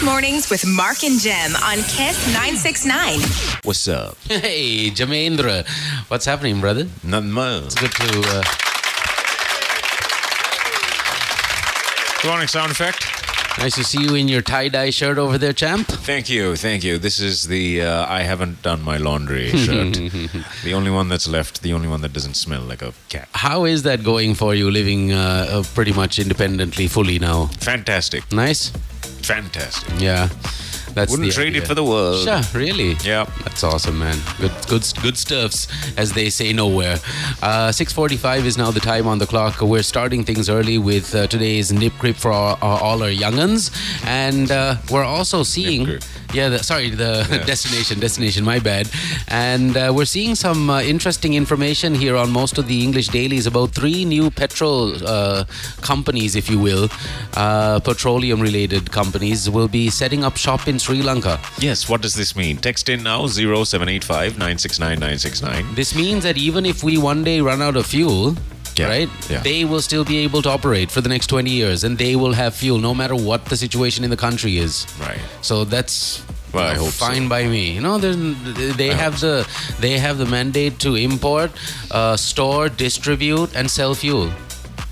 Kiss Mornings with Mark and Gem on Kiss 969. What's up? Hey, Jamendra. What's happening, brother? Nothing much. It's good to. Uh, You want a sound effect? nice to see you in your tie dye shirt over there, champ. Thank you, thank you. This is the uh, I haven't done my laundry shirt. the only one that's left, the only one that doesn't smell like a cat. How is that going for you, living uh, uh, pretty much independently, fully now? Fantastic. Nice? Fantastic. Yeah. That's Wouldn't trade idea. it for the world. Sure, really? Yeah. That's awesome, man. Good, good, good stuffs, as they say nowhere. Uh, 6:45 is now the time on the clock. We're starting things early with uh, today's nip grip for our, our, all our younguns, and uh, we're also seeing. Yeah, the, sorry, the Yeah. destination, destination. My bad. And uh, we're seeing some uh, interesting information here on most of the English dailies about three new petrol uh, companies, if you will, uh, petroleum-related companies, will be setting up shop in Sri Lanka. Yes, what does this mean? Text in now 0785 969 969. This means that even if we one day run out of fuel, Yeah, right, yeah. they will still be able to operate for the next 20 years and they will have fuel no matter what the situation in the country is. Right. So that's Well, I hope so. fine by me. You know, they I have the they have the mandate to import, uh, store, distribute, and sell fuel.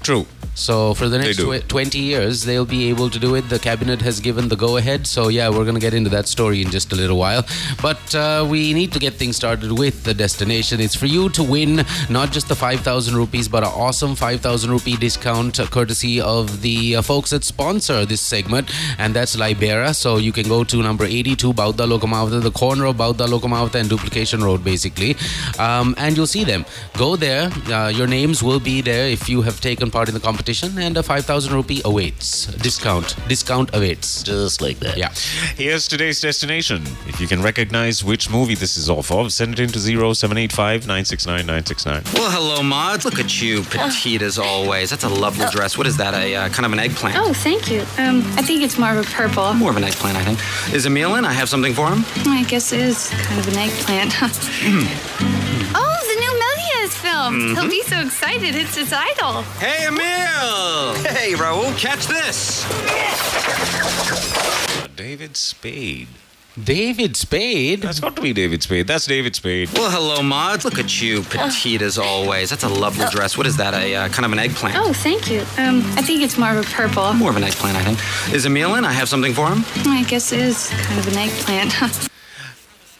True. So for the next tw- 20 years, they'll be able to do it. The cabinet has given the go ahead. So yeah, we're going to get into that story in just a little while. But uh, we need to get things started with the destination. It's for you to win not just the 5,000 rupees, but an awesome 5,000 rupee discount uh, courtesy of the uh, folks that sponsor this segment. And that's Libera. So you can go to number 82 Bauddhaloka Mawatha, the corner of Bauddhaloka Mawatha and Duplication Road, basically. Um, and you'll see them. Go there. Uh, your names will be there if you have taken part in the competition, and a 5,000 rupee awaits. Discount. Discount awaits. Just like that. Yeah. Here's today's destination. If you can recognize which movie this is off of, send it in to 0785 969 969. Well, hello, Maud. Look at you, petite as always. That's a lovely dress. What is that? A uh, kind of an eggplant? Oh, thank you. Um, I think it's more of a purple. More of an eggplant, I think. Is Emil in? I have something for him. I guess it is kind of an eggplant. oh, the new Melies film. He'll be so excited. It's his idol. Hey, Emil! Hey, Raoul, catch this. David Spade. David Spade. That's got to be David Spade. That's David Spade. Well, hello, Maud. Look at you, petite as always. That's a lovely dress. What is that? A uh, kind of an eggplant? Oh, thank you. Um, I think it's more of a purple. More of an eggplant, I think. Is Emil in? I have something for him. I guess it is kind of an eggplant.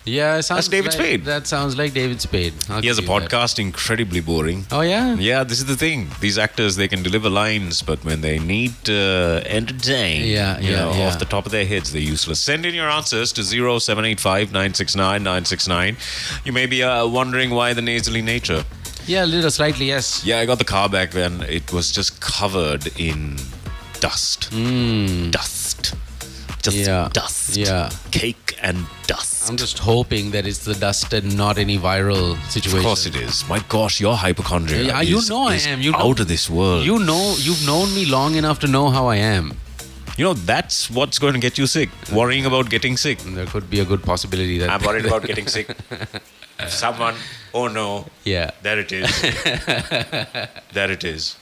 Yeah, it sounds That's David like- Spade. That sounds like David Spade. I'll He has a you that. podcast, incredibly boring. Oh, yeah? Yeah, this is the thing. These actors, they can deliver lines, but when they need to entertain, Yeah, you yeah, know, yeah. off the top of their heads, they're useless. Send in your answers to 0785 969 969. You may be uh, wondering why the nasally nature. Yeah, a little slightly, yes. Yeah, I got the car back then. It was just covered in dust. Dust. Just. Yeah, dust. yeah. Cake and dust. I'm just hoping that it's the dust and not any viral situation. Of course it is. My gosh, your hypochondria. Yeah, you is- know I am. You know- out of this world. You know, you've known me long enough to know how I am. You know, that's what's going to get you sick. Worrying about getting sick. There could be a good possibility that I'm worried about getting sick. Someone, oh no, Yeah. there it is. there it is.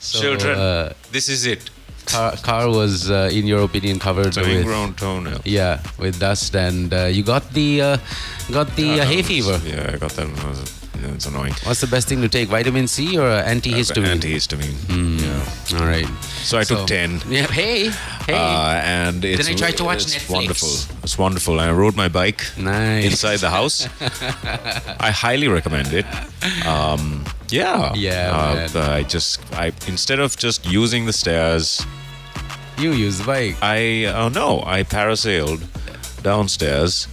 So, Children, uh, this is it. Car, car was, uh, in your opinion, covered with ingrown toenail. yeah, with dust, and uh, you got the uh, got the uh, hay fever. Yeah, I got that. It was- It's annoying. What's the best thing to take? Vitamin C or uh, antihistamine? Antihistamine. Yeah. All right. So I took 10. Yeah. Hey. Hey. Uh, and it's, I tried to watch it's Netflix. wonderful. It's wonderful. I rode my bike nice. inside the house. I highly recommend it. Um, yeah. Yeah, Uh. I just, I instead of just using the stairs, You use the bike. I oh no, I parasailed downstairs,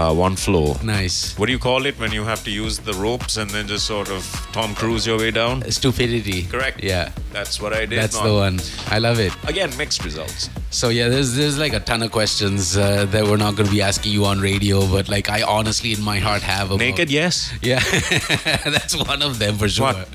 uh, one floor. Nice. What do you call it when you have to use the ropes and then just sort of Tom Cruise your way down? Stupidity. Correct. Yeah. That's what I did. That's man. the one. I love it. Again, mixed results. So yeah, there's there's like a ton of questions uh, that we're not going to be asking you on radio, but like I honestly in my heart have about, Naked, yes. Yeah, that's one of them for sure. What?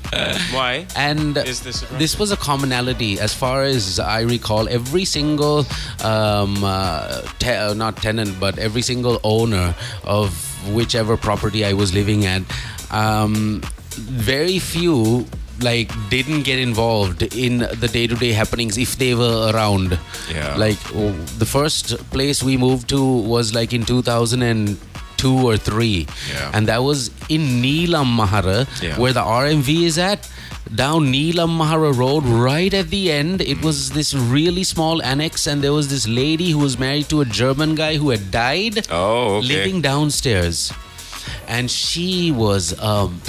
Why? And Is this a- this was a commonality as far as I recall. Every single, um, uh, te- uh, not tenant, but every single owner of whichever property I was living at, um, very few like didn't get involved in the day-to-day happenings if they were around. Yeah. Like oh, the first place we moved to was like in 2002 or 3 Yeah. and that was in Neelam Mahara Yeah. where the RMV is at down Neelam Mahara Road right at the end it was this really small annex and there was this lady who was married to a German guy who had died Oh, okay. living downstairs and she was um,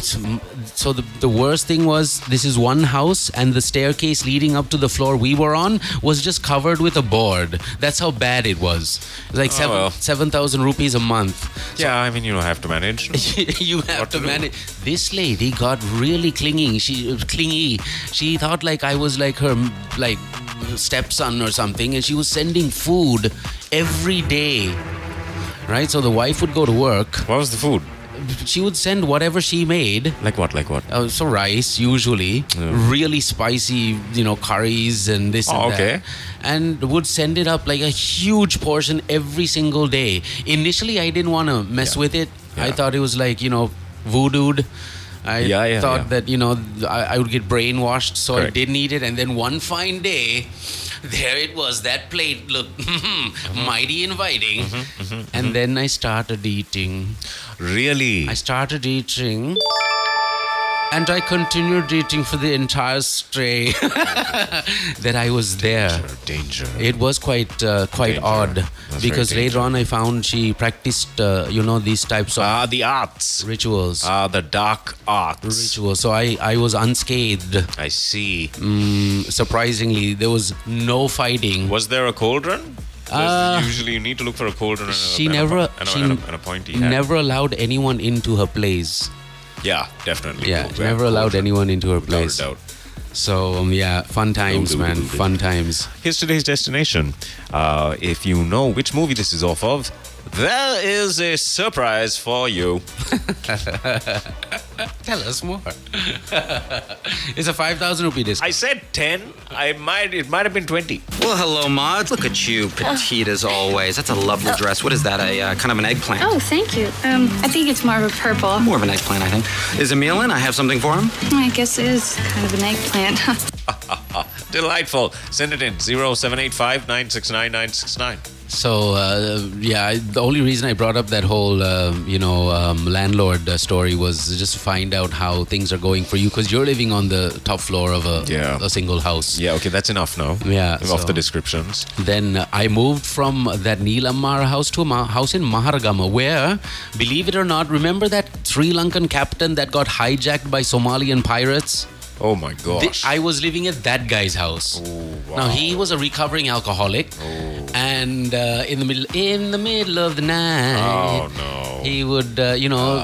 so the, the worst thing was this is one house and the staircase leading up to the floor we were on was just covered with a board. That's how bad it was. Like seven Oh, well. 7000 rupees a month. Yeah, I mean, you have to manage. you have What to to manage. This lady got really clingy. She clingy. She thought like i was like her like stepson or something and she was sending food every day right so the wife would go to work What was the food? she would send whatever she made Like what? Like what? uh, so rice usually really spicy you know curries and this and Oh, that okay. and would send it up like a huge portion every single day initially i didn't want to mess Yeah. with it i thought it was like you know voodooed I Yeah, yeah, thought yeah. that you know I, I would get brainwashed, so Correct. I didn't eat it. And then one fine day, there it was. That plate looked Mm-hmm. mighty inviting. Mm-hmm, mm-hmm, and mm-hmm. then I started eating. Really? I started eating. And I continued eating for the entire stay that I was there. Danger. danger. It was quite uh, quite Danger. odd That's because later on I found she practiced uh, you know these types of Ah, the arts. rituals. Ah, the dark arts. rituals. So I I was unscathed. I see. Mm, surprisingly, there was no fighting. Was there a cauldron? Uh, usually, you need to look for a cauldron. And a, She a- never and a, she and a, and a pointy hat. never allowed anyone into her place. Yeah, definitely. Yeah, Go- never allowed cauldron. anyone into her Without place. doubt. So um, yeah, fun times, man. Fun times. Here's today's destination. Uh, if you know which movie this is off of, there is a surprise for you. Tell us more. it's a five thousand rupee disc. I said ten. I might. It might have been twenty. Well, hello, Maud. Look at you, petite as always. That's a lovely dress. What is that? A uh, kind of an eggplant? Oh, thank you. Um, I think it's more of a purple. More of an eggplant, I think. Is Emil in? I have something for him. I guess it is kind of an eggplant. Delightful. Send it in 0785 969 969. So uh, yeah, I- the only reason I brought up that whole uh, you know um, landlord uh, story was just to find out how things are going for you because you're living on the top floor of a, Yeah. a single house. Yeah, okay, that's enough now. Yeah, Off so- the descriptions. Then I moved from that Neelamar house to a ma- house in Maharagama, where, believe it or not, remember that Sri Lankan captain that got hijacked by Somalian pirates? Oh my gosh. I was living at that guy's house. Now he was a recovering alcoholic, and uh, in the middle in the middle of the night, Oh, no. he would uh, you know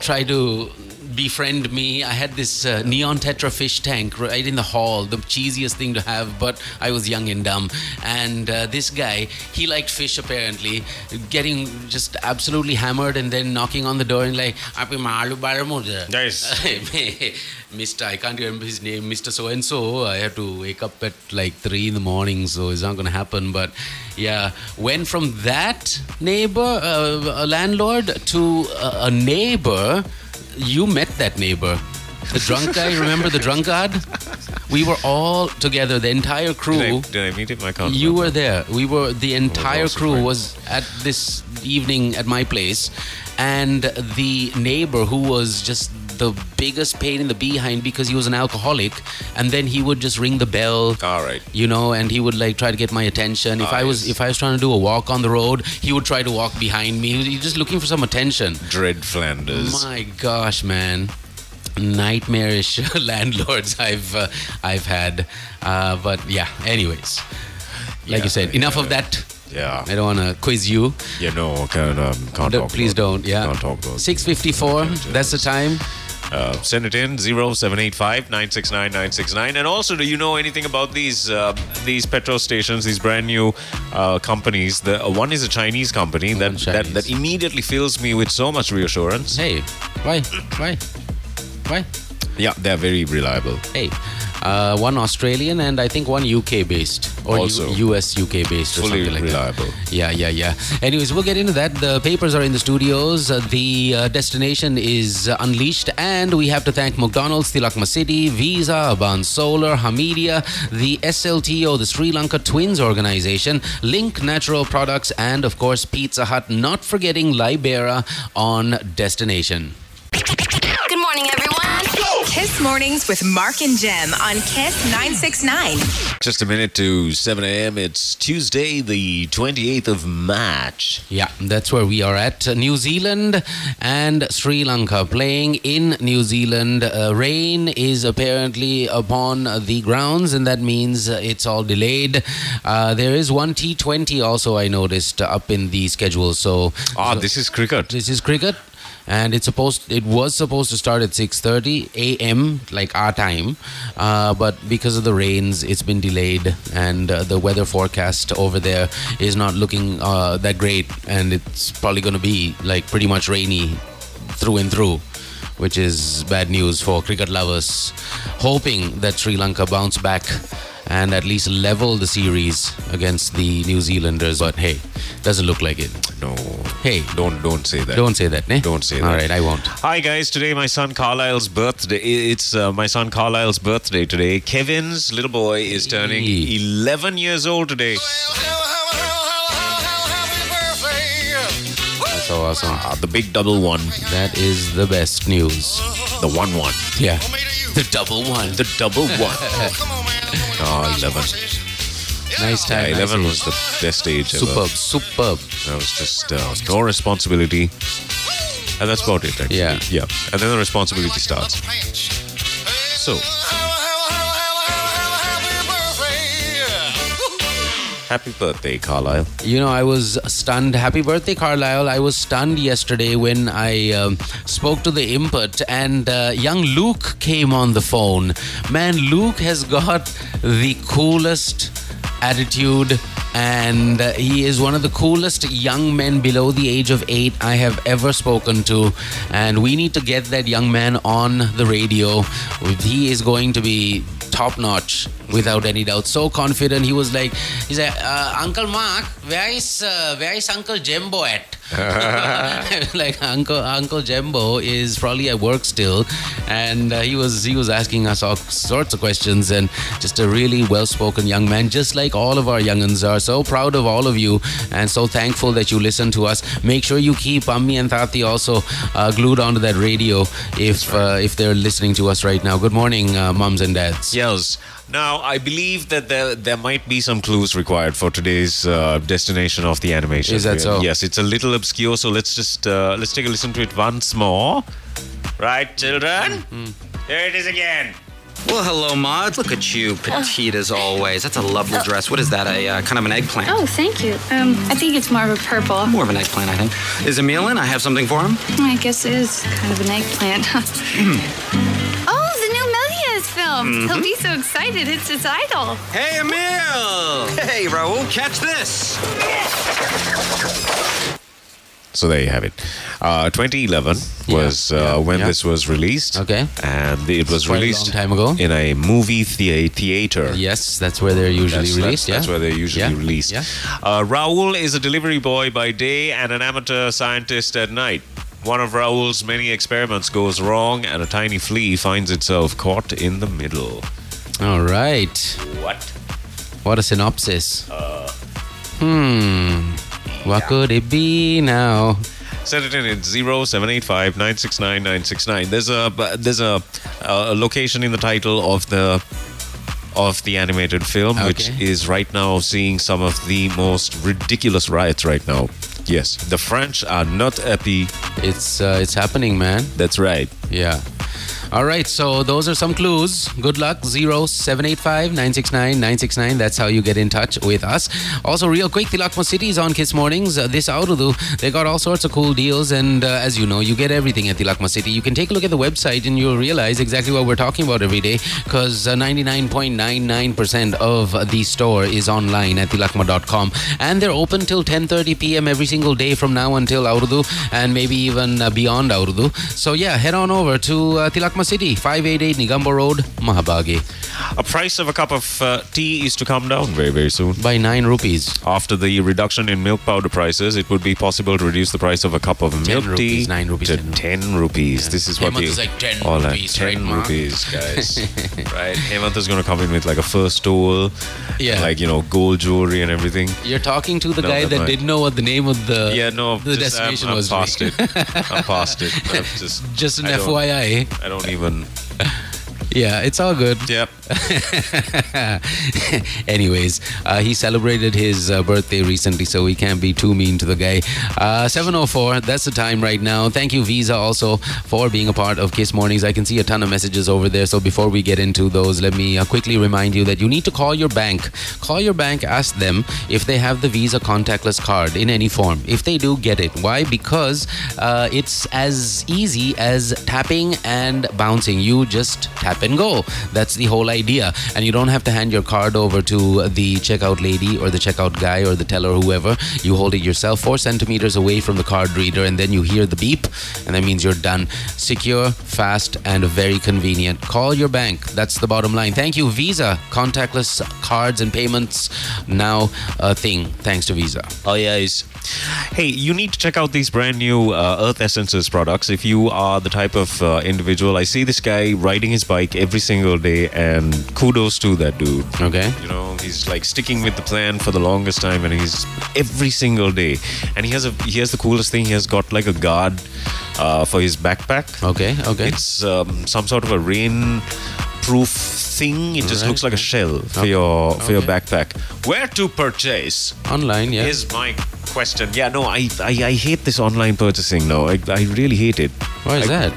try to befriend me. I had this uh, neon tetra fish tank right in the hall, the cheesiest thing to have, but I was young and dumb. And uh, this guy, he liked fish apparently, getting just absolutely hammered and then knocking on the door and like, "Api maalu bara mujhe." Nice. Mr. I can't remember his name, Mr. So and so. I have to wake up at like three in the morning, so it's not going to happen. But yeah, went from that neighbor, uh, a landlord, to a neighbor. You met that neighbor. The drunk guy, remember the drunkard? We were all together, the entire crew. Did I, did I meet him? I can't. You remember. were there. We were the entire crew was at this evening at my place, and the neighbor who was just the biggest pain in the behind because he was an alcoholic, and then he would just ring the bell. All right. You know, and he would like try to get my attention. If I was if I was trying to do a walk on the road, he would try to walk behind me. He was just looking for some attention. Dread Flanders. My gosh, man. Nightmarish landlords I've uh, I've had, uh, but yeah. Anyways, like Yeah, you said, enough of that. Yeah. I don't want to quiz you. You know, can't, um, can't No, talk please about- don't. Yeah. Can't talk about Six fifty four. That's the time. Uh, send it in 0785 969 969. And also, do you know anything about these uh, these petrol stations, these brand new uh, companies? The uh, one is a Chinese company that, One's that that immediately fills me with so much reassurance. Hey, why, why, why? Yeah, they're very reliable. Hey, uh, one Australian, and I think one UK based or U- US UK based or Fully something like reliable. that. Yeah, yeah, yeah. Anyways, we'll get into that. The papers are in the studios. Uh, the uh, destination is uh, unleashed, and we have to thank McDonald's, Tilakma City, Visa, Aban Solar, Hameedia, the SLTO, the Sri Lanka Twins Organization, Link Natural Products, and of course Pizza Hut. Not forgetting Libera on destination. Good morning, everyone. Kiss Mornings with Mark and Gem on Kiss 969. Just a minute to 7 a.m. It's Tuesday, the 28th of March. Yeah, that's where we are at. Uh, New Zealand and Sri Lanka playing in New Zealand. Uh, rain is apparently upon the grounds, and that means uh, it's all delayed. Uh, there is one T20 also, I noticed, up in the schedule. So, Ah, so this is cricket. this is cricket. And it's supposed. It was supposed to start at 6:30 a.m. like our time, uh, but because of the rains, it's been delayed, and uh, the weather forecast over there is not looking uh, that great, and it's probably going to be like pretty much rainy through and through, which is bad news for cricket lovers. Hoping that Sri Lanka bounce back and at least level the series against the New Zealanders, but hey, doesn't look like it. No. Hey, Don't don't say that. don't say that, ne? Don't say All that. right, I won't. Hi guys, today my son Carlisle's birthday. It's uh, my son Carlisle's birthday today. Kevin's little boy is turning Hey. 11 years old today. That's so awesome. Ah, the big double one, That is the best news. the one one, Yeah. The double one. the double one. Oh, 11. Nice Yeah, time. 11 nice was the best age ever. superb, superb. There was just uh, no responsibility. And that's about it, actually. Yeah. Yeah. And then the responsibility starts. So, happy birthday, Carlisle. You know, I was stunned. Happy birthday, Carlisle. I was stunned yesterday when I um, spoke to the input and uh, young Luke came on the phone. Man, Luke has got the coolest attitude and uh, he is one of the coolest young men below the age of eight I have ever spoken to. And we need to get that young man on the radio. He is going to be top notch without any doubt. So confident. He was like, he's like, uh, Uncle Mark, where is uh, where is Uncle Jembo at? like Uncle Uncle Jembo is probably at work still, and uh, he was he was asking us all sorts of questions and just a really well spoken young man, just like all of our younguns are. So proud of all of you, and so thankful that you listen to us. Make sure you keep Ammi and Tati also uh, glued onto that radio if uh, if they're listening to us right now. Good morning, uh, mums and dads. Yes. Now, I believe that there there might be some clues required for today's uh, destination of the animation. Is that so? Yes, it's a little obscure, so let's just uh, let's take a listen to it once more. Right, children? Here it is again. Well, hello, Maud. Look at you, petite as always. That's a lovely dress. What is that? A uh, kind of an eggplant? Oh, thank you. Um, I think it's more of a purple. More of an eggplant, I think. Is Emil in? I have something for him. I guess it is kind of an eggplant. oh, the new Melies film. He'll be so excited. It's his idol. Hey, Emil! Hey, Raoul, catch this. So there you have it. Uh, 2011 was uh, yeah, when yeah. this was released. Okay. And it was Quite a released long time ago. in a movie thea- theater. Yes, that's where they're usually That's, released. that's, yeah, that's where they're usually Yeah, released. Yeah. Uh, Raoul is a delivery boy by day and an amateur scientist at night. One of Raoul's many experiments goes wrong, and a tiny flea finds itself caught in the middle. All right. What? What a synopsis. Uh, hmm. What could it be now? Send it in at 0785 969 969. There's a there's a, a location in the title of the of the animated film, which is right now seeing some of the most ridiculous riots right now. Yes, the French are not happy. It's uh, it's happening, man. That's right. Yeah. All right, so those are some clues. Good luck. 0785 969 969. That's how you get in touch with us. Also, real quick, Tilakma City is on Kiss Mornings. Uh, this Aurudu, they got all sorts of cool deals. And uh, as you know, you get everything at Tilakma City. You can take a look at the website and you'll realize exactly what we're talking about every day because uh, 99.99% of the store is online at tilakma.com. And they're open till 10.30 p.m. every single day from now until Aurudu and maybe even uh, beyond Aurudu. So yeah, head on over to uh, tilakma.com Lakma City, 588 Negombo Road, Mahabage. A price of a cup of uh, tea is to come down very, very soon. By 9 rupees. After the reduction in milk powder prices, it would be possible to reduce the price of a cup of milk rupees, tea nine rupees, to 10 10 rupees. This is what Hemant is like 10 all rupees, 10 right, rupees, guys. right? Hemant is going to come in with like a first stole, Yeah. like, you know, gold jewelry and everything. You're talking to the No, guy that mind. didn't know what the name of the yeah, no, the just, destination I'm, I'm was. past it. I'm past it. I'm just, Just an I don't- FYI. I don't even. Yeah, it's all good. Yep. Anyways, uh, he celebrated his uh, birthday recently, so we can't be too mean to the guy. Uh, 7.04, that's the time right now. Thank you, Visa, also for being a part of Kiss Mornings. I can see a ton of messages over there. So before we get into those, let me uh, quickly remind you that you need to call your bank. Call your bank, ask them if they have the Visa contactless card in any form. If they do, get it. Why? Because uh, it's as easy as tapping and bouncing. You just tap and go. That's the whole idea. And you don't have to hand your card over to the checkout lady or the checkout guy or the teller, whoever. You hold it yourself four centimeters away from the card reader, and then you hear the beep, and that means you're done. Secure, fast, and very convenient. Call your bank. That's the bottom line. Thank you, Visa. Contactless cards and payments now a thing, thanks to Visa. Oh, yes. Hey, you need to check out these brand new uh, Earth Essences products if you are the type of uh, individual. I see this guy riding his bike every single day, and kudos to that dude. Okay. You know, he's like sticking with the plan for the longest time, and he's every single day. And he has a he has the coolest thing. He has got like a guard uh, for his backpack. Okay, okay. It's um, some sort of a thing. It just Right. looks like a shell for Okay. your for your backpack. Where to purchase? Online, yeah. Is my question. Yeah, no, I, I, I hate this online purchasing now. I, I really hate it. Why is that?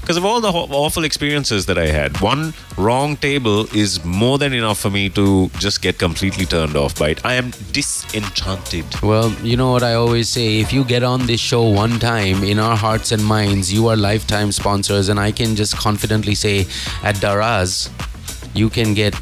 Because of all the ho- awful experiences that I had. One wrong table is more than enough for me to just get completely turned off by it. I am disenchanted. Well, you know what I always say if you get on this show one time, in our hearts and minds, you are lifetime sponsors. And I can just confidently say at Daraz, you can get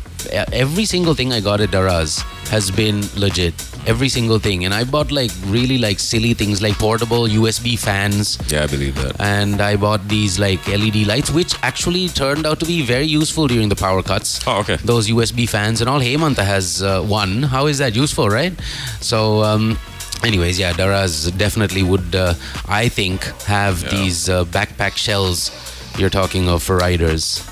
every single thing I got at Daraz has been legit. Every single thing. And I bought like really like silly things like portable USB fans. Yeah, I believe that. And I bought these like LED lights, which actually turned out to be very useful during the power cuts. Oh, okay. Those USB fans and all. Hemanta has uh, one. How is that useful, right? So, um, anyways, yeah, Daraz definitely would, uh, I think, have these uh, backpack shells you're talking of for riders.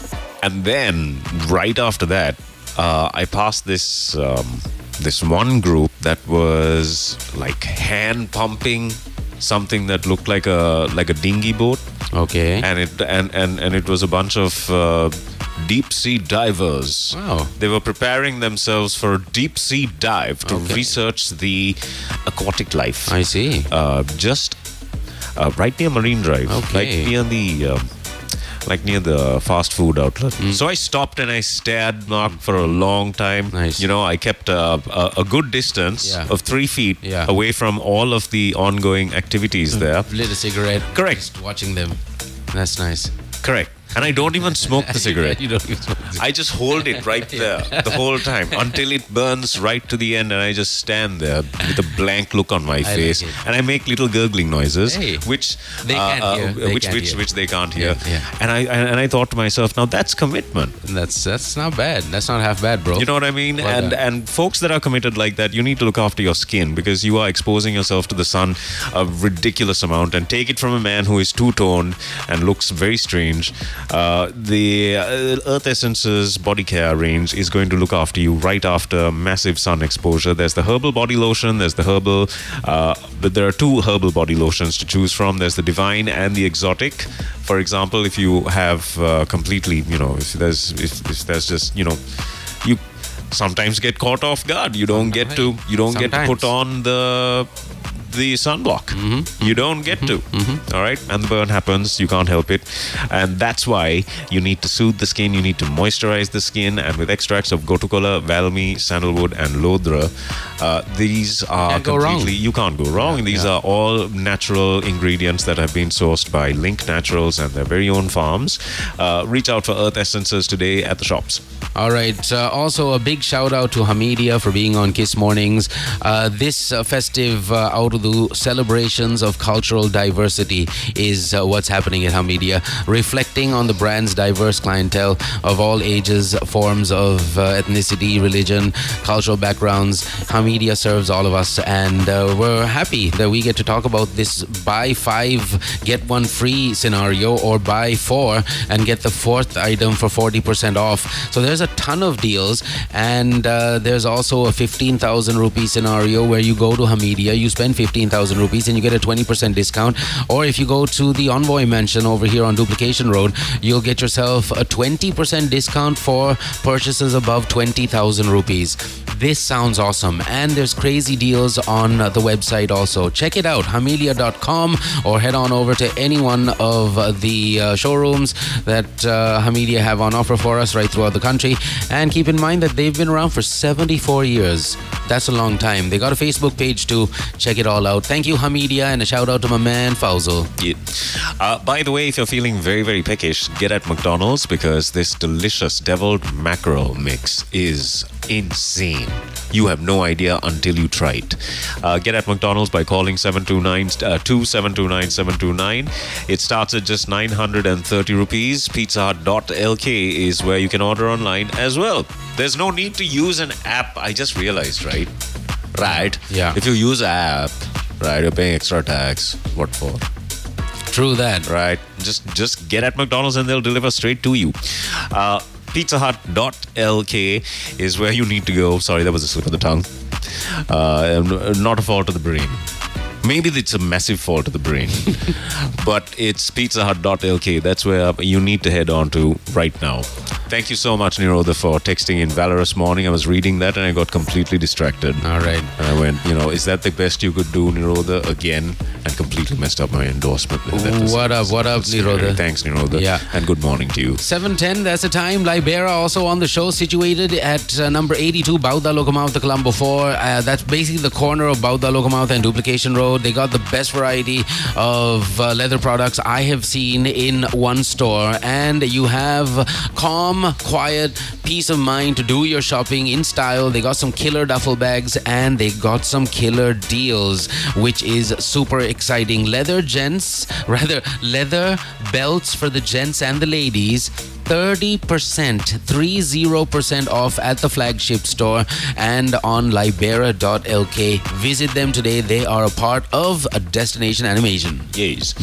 And then right after that, uh, I passed this um, this one group that was like hand pumping something that looked like a like a dinghy boat, Okay. and it and and, and it was a bunch of uh, deep sea divers. Wow. They were preparing themselves for a deep sea dive to Okay. research the aquatic life. I see. uh, just uh, right near Marine Drive, Okay. like near the. Um, like near the fast food outlet. Hmm. So I stopped and I stared Mark for a long time. Nice. You know, I kept a, a, a good distance Yeah. of three feet Yeah. away from all of the ongoing activities hmm. there. Lit a cigarette. Correct. Just watching them. That's nice. Correct. And I don't even smoke the cigarette. you don't even smoke the I just hold it right there the whole time until it burns right to the end, and I just stand there with a blank look on my like face, it. and I make little gurgling noises, Hey. which They uh, can't uh, hear. They which which hear. which they can't hear. Yeah, yeah. And I and I thought to myself, now that's commitment. And That's that's not bad. That's not half bad, bro. You know what I mean? Well and done. and folks that are committed like that, you need to look after your skin because you are exposing yourself to the sun a ridiculous amount. And take it from a man who is two toned and looks very strange. Uh, the uh, Earth Essences body care range is going to look after you right after massive sun exposure. There's the herbal body lotion. There's the herbal. Uh, but there are two herbal body lotions to choose from. There's the divine and the exotic. For example, if you have uh, completely, you know, if there's if, if there's just you know, you sometimes get caught off guard. You don't get to you don't get to put on the the sunblock. You don't get to. All right, and the burn happens. You can't help it, and that's why you need to soothe the skin. You need to moisturize the skin, and with extracts of gotukola, valmi, sandalwood, and lodra, Uh, these are Can't completely you can't go wrong. These are all natural ingredients that have been sourced by Link Naturals and their very own farms. Uh, reach out for Earth Essences today at the shops. All right. Uh, also, a big shout out to Hameedia for being on Kiss Mornings. Uh, this uh, festive uh, out of the celebrations of cultural diversity is uh, what's happening at Hameedia, reflecting on the brand's diverse clientele of all ages, forms of uh, ethnicity, religion, cultural backgrounds. Hameedia serves all of us, and uh, we're happy that we get to talk about this buy five, get one free scenario, or buy four and get the fourth item for 40% off. So there's a ton of deals, and uh, there's also a 15,000 rupee scenario where you go to Hameedia, you spend 15,000 rupees, and you get a 20% discount. Or if you go to the Envoy Mansion over here on Duplication Road, you'll get yourself a 20% discount for purchases above 20,000 rupees. This sounds awesome, and there's crazy deals on the website also. Check it out, Hameedia.com, or head on over to any one of the uh, showrooms that uh, Hameedia have on offer for us right throughout the country. And keep in mind that they've been around for 74 years. That's a long time. They got a Facebook page too. Check it all out. Thank you, Hameedia, and a shout out to my man Fauzal. Yeah. Uh, by the way, if you're feeling very, very peckish, get at McDonald's because this delicious deviled mackerel mix is insane. You have no idea until you try it. Uh, get at McDonald's by calling 729 uh, 2729 729. It starts at just 930 rupees. Pizza Hut.lk is where you can order online as well. There's no need to use an app. I just realized, right? Right. Yeah. If you use app, right, you're paying extra tax. What for? True that. right just just get at mcdonald's and they'll deliver straight to you uh, pizza hut.lk is where you need to go sorry that was a slip of the tongue uh, not a fault of the brain maybe it's a massive fault of the brain but it's pizza hut.lk that's where you need to head on to right now thank you so much nirodha for texting in valorous morning i was reading that and i got completely distracted All right. and I went, you know, is that the best you could do, Nirodha, again? And completely messed up my endorsement. Was- What up, what up, scary. Nirodha? Thanks, Nirodha. Yeah. And good morning to you. 710, that's the time. Libera also on the show, situated at uh, number 82, Bauddhaloka Mawatha, Colombo 4. Uh, that's basically the corner of Bauddhaloka Mawatha and Duplication Road. They got the best variety of uh, leather products I have seen in one store. And you have calm, quiet, peace of mind to do your shopping in style. They got some killer duffel bags and they got some killer deals, which is super exciting. Leather gents, rather, leather belts for the gents and the ladies. 30%, 30% off at the flagship store and on libera.lk. Visit them today. They are a part of a destination animation. Yes.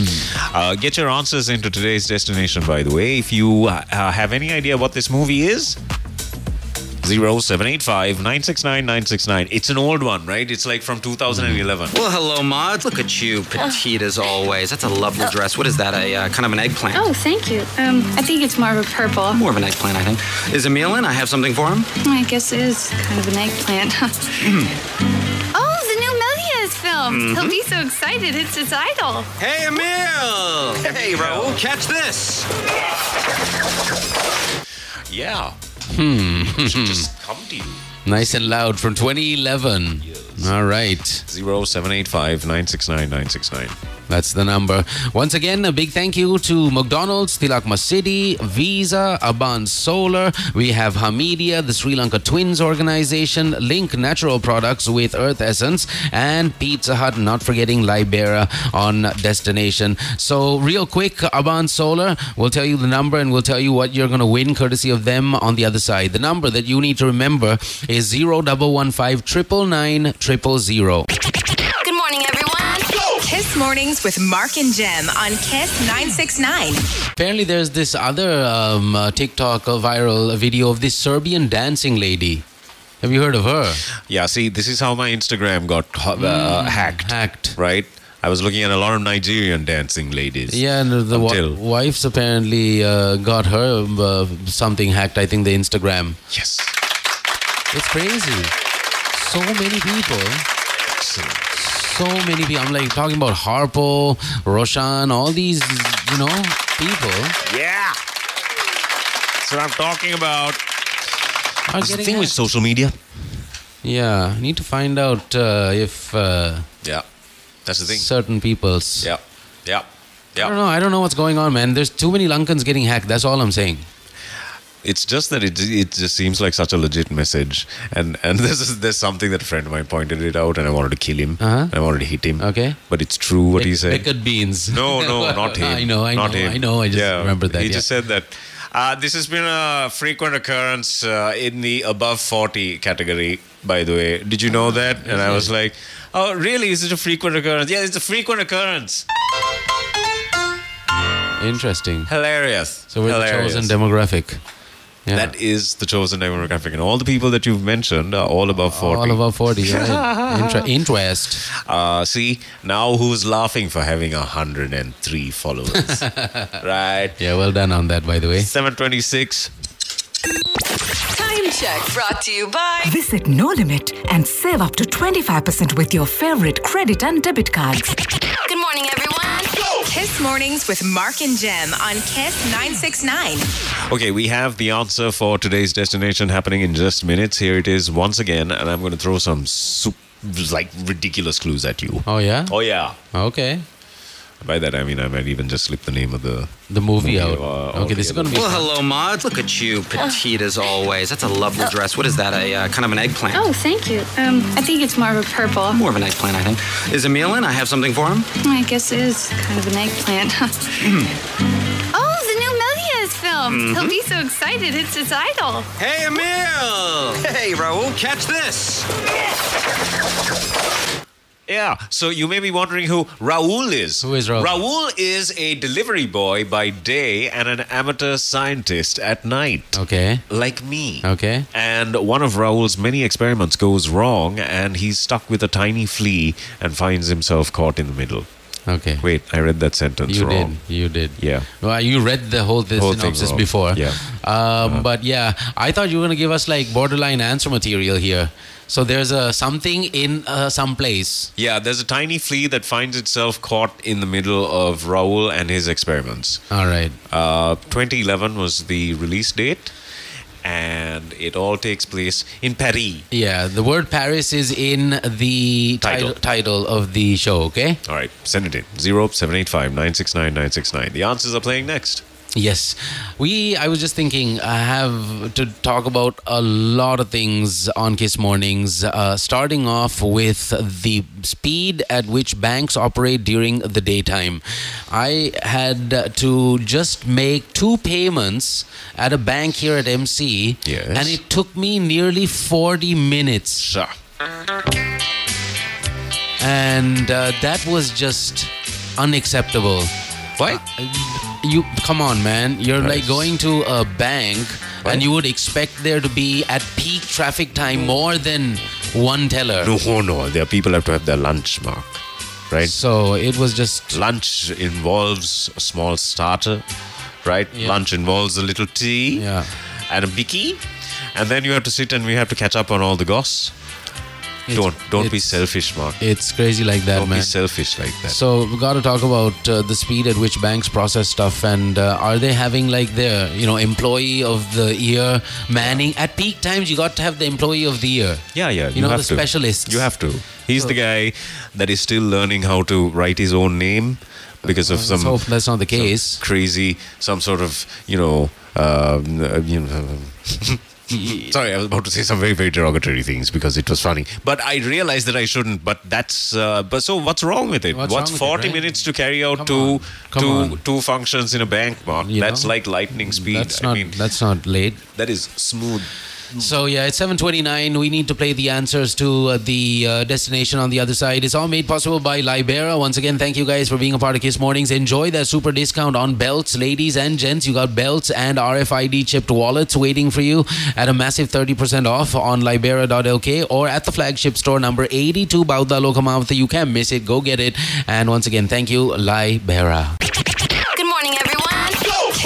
Uh, get your answers into today's destination, by the way. If you uh, have any idea what this movie is, 0785 969 969. It's an old one, right? It's like from 2011. Well, hello, Maud. Look at you, petite as always. That's a lovely dress. What is that? A uh, kind of an eggplant? Oh, thank you. Um, I think it's more of a purple. More of an eggplant, I think. Is Emil in? I have something for him. I guess it is kind of an eggplant. oh, the new Melies film. He'll be so excited. It's his idol. Hey, Emil! Hey, Raoul, catch this. Yeah. Hmm. should just come to you. Nice and loud from 2011. All right. 0785 969 969. That's the number. Once again, a big thank you to McDonald's, Tilakma City, Visa, Aban Solar. We have Hameedia, the Sri Lanka Twins Organization, Link Natural Products with Earth Essence, and Pizza Hut, not forgetting Libera on destination. So, real quick, Aban Solar, we'll tell you the number and we'll tell you what you're going to win courtesy of them on the other side. The number that you need to remember is 0115 999 000. Good morning, everyone. Kiss Mornings with Mark and Gem on Kiss 969. Apparently, there's this other um, uh, TikTok uh, viral video of this Serbian dancing lady. Have you heard of her? Yeah, see, this is how my Instagram got uh, hacked. Hacked. Right? I was looking at a lot of Nigerian dancing ladies. Yeah, and the wa- Until- wife's apparently uh, got her uh, something hacked. I think the Instagram. Yes. It's crazy. So many people. Excellent. So many people. I'm like talking about Harpo, Roshan, all these, you know, people Yeah. That's what I'm talking about. are That's the getting thing with social media. Yeah, I need to find out uh, if uh, Yeah, that's the thing. certain people's. Yeah, yeah, yeah. I don't know. I don't know what's going on, man. There's too many Lankans getting hacked. That's all I'm saying. It's just that it it just seems like such a legit message, and and this is there's something that a friend of mine pointed it out, and I wanted to kill him. Uh-huh. I wanted to hit him. Okay. but it's true what he said. Pickled beans. No, no, not him. I know, I not know, him. I know. I just Yeah, remembered that. He yeah. just said that. Uh, this has been a frequent occurrence uh, in the above 40 category, by the way. Did you know that? And I was like, oh, really? Is it a frequent occurrence? Yeah, it's a frequent occurrence. Interesting. Hilarious. So we're Hilarious. the chosen demographic. Yeah. That is the chosen demographic. And all the people that you've mentioned are all above 40. All above 40, right. Inter- interest. Uh, see, now who's laughing for having 103 followers? right. Yeah, well done on that, by the way. 726. Time check brought to you by Visit No Limit and save up to 25% with your favorite credit and debit cards. Good morning, everyone. Kiss Mornings with Mark and Gem on Kiss 969. Okay, we have the answer for today's destination happening in just minutes. Here it is once again, and I'm going to throw some sup- like ridiculous clues at you. Oh, yeah? Oh yeah. Okay. By that I mean I might even just slip the name of the. The movie Movie, out. uh, okay, this is going to be. Well, hello, Maud. Look at you, petite as always. That's a lovely dress. What is that? A uh, kind of an eggplant? Oh, thank you. Um, I think it's more of a purple. More of an eggplant, I think. Is Emil in? I have something for him. I guess it is kind of an eggplant. oh, the new Melies film. He'll be so excited. It's his idol. Hey, Emil! Hey, Raoul, catch this. Yeah, so you may be wondering who Raoul is. Who is Raoul? Raoul is a delivery boy by day and an amateur scientist at night. Okay. Like me. Okay. And one of Raoul's many experiments goes wrong, and he's stuck with a tiny flea and finds himself caught in the middle. Okay. Wait, I read that sentence You wrong. did. You did. Yeah. Well, you read the whole, this Whole synopsis before. Yeah. Um, But yeah, I thought you were going to give us like borderline answer material here. So there's a something in uh, some place. Yeah, there's a tiny flea that finds itself caught in the middle of Raoul and his experiments. All right. Uh, 2011 was the release date, and it all takes place in Paris. Yeah, the word Paris is in the title, Title. title of the show, okay? All right, send it in. 0785 969 969. The answers are playing next. Yes. We I was just thinking I have to talk about a lot of things on Kiss Mornings uh, starting off with the speed at which banks operate during the daytime. I had to just make two payments at a bank here at MC Yes. and it took me nearly 40 minutes Sure. and uh, that was just unacceptable. Why? You come on, man. You're like going to a bank, Right. and you would expect there to be at peak traffic time more than one teller. No, oh no. There are people have to have their lunch, Mark. Right? So it was just Lunch involves a small starter, right? Yeah. Lunch involves a little tea Yeah. and a bicky. And then you have to sit and we have to catch up on all the goss. It's- don't don't be selfish, Mark. It's crazy like that, don't man. be selfish like that. So we got to talk about uh, the speed at which banks process stuff, and uh, are they having like their you know employee of the year manning at peak times? You got to have the employee of the year. Yeah, yeah. You know, have the to. specialists. You have to. He's the guy that is still learning how to write his own name because of some hope that's not the some case. crazy, some sort of you know, um, uh, you know. Sorry, I was about to say some very, very derogatory things because it was funny. But I realized that I shouldn't. But that's. Uh, but so, what's wrong with it? What's wrong with it, forty right? minutes to carry out Come two, two, on. two functions in a bank, Mark? You that's know? like lightning speed. That's I not. mean, that's not late. that is smooth. So yeah, it's 7:29. We need to play the answers to uh, the uh, destination on the other side. It's all made possible by Libera. Once again, thank you guys for being a part of Kiss Mornings. Enjoy that super discount on belts, ladies and gents. You got belts and RFID chipped wallets waiting for you at a massive 30% off on libera.lk or at the flagship store number 82 Bauddhaloka Mawatha. You can't miss it. Go get it. And once again, thank you, Libera.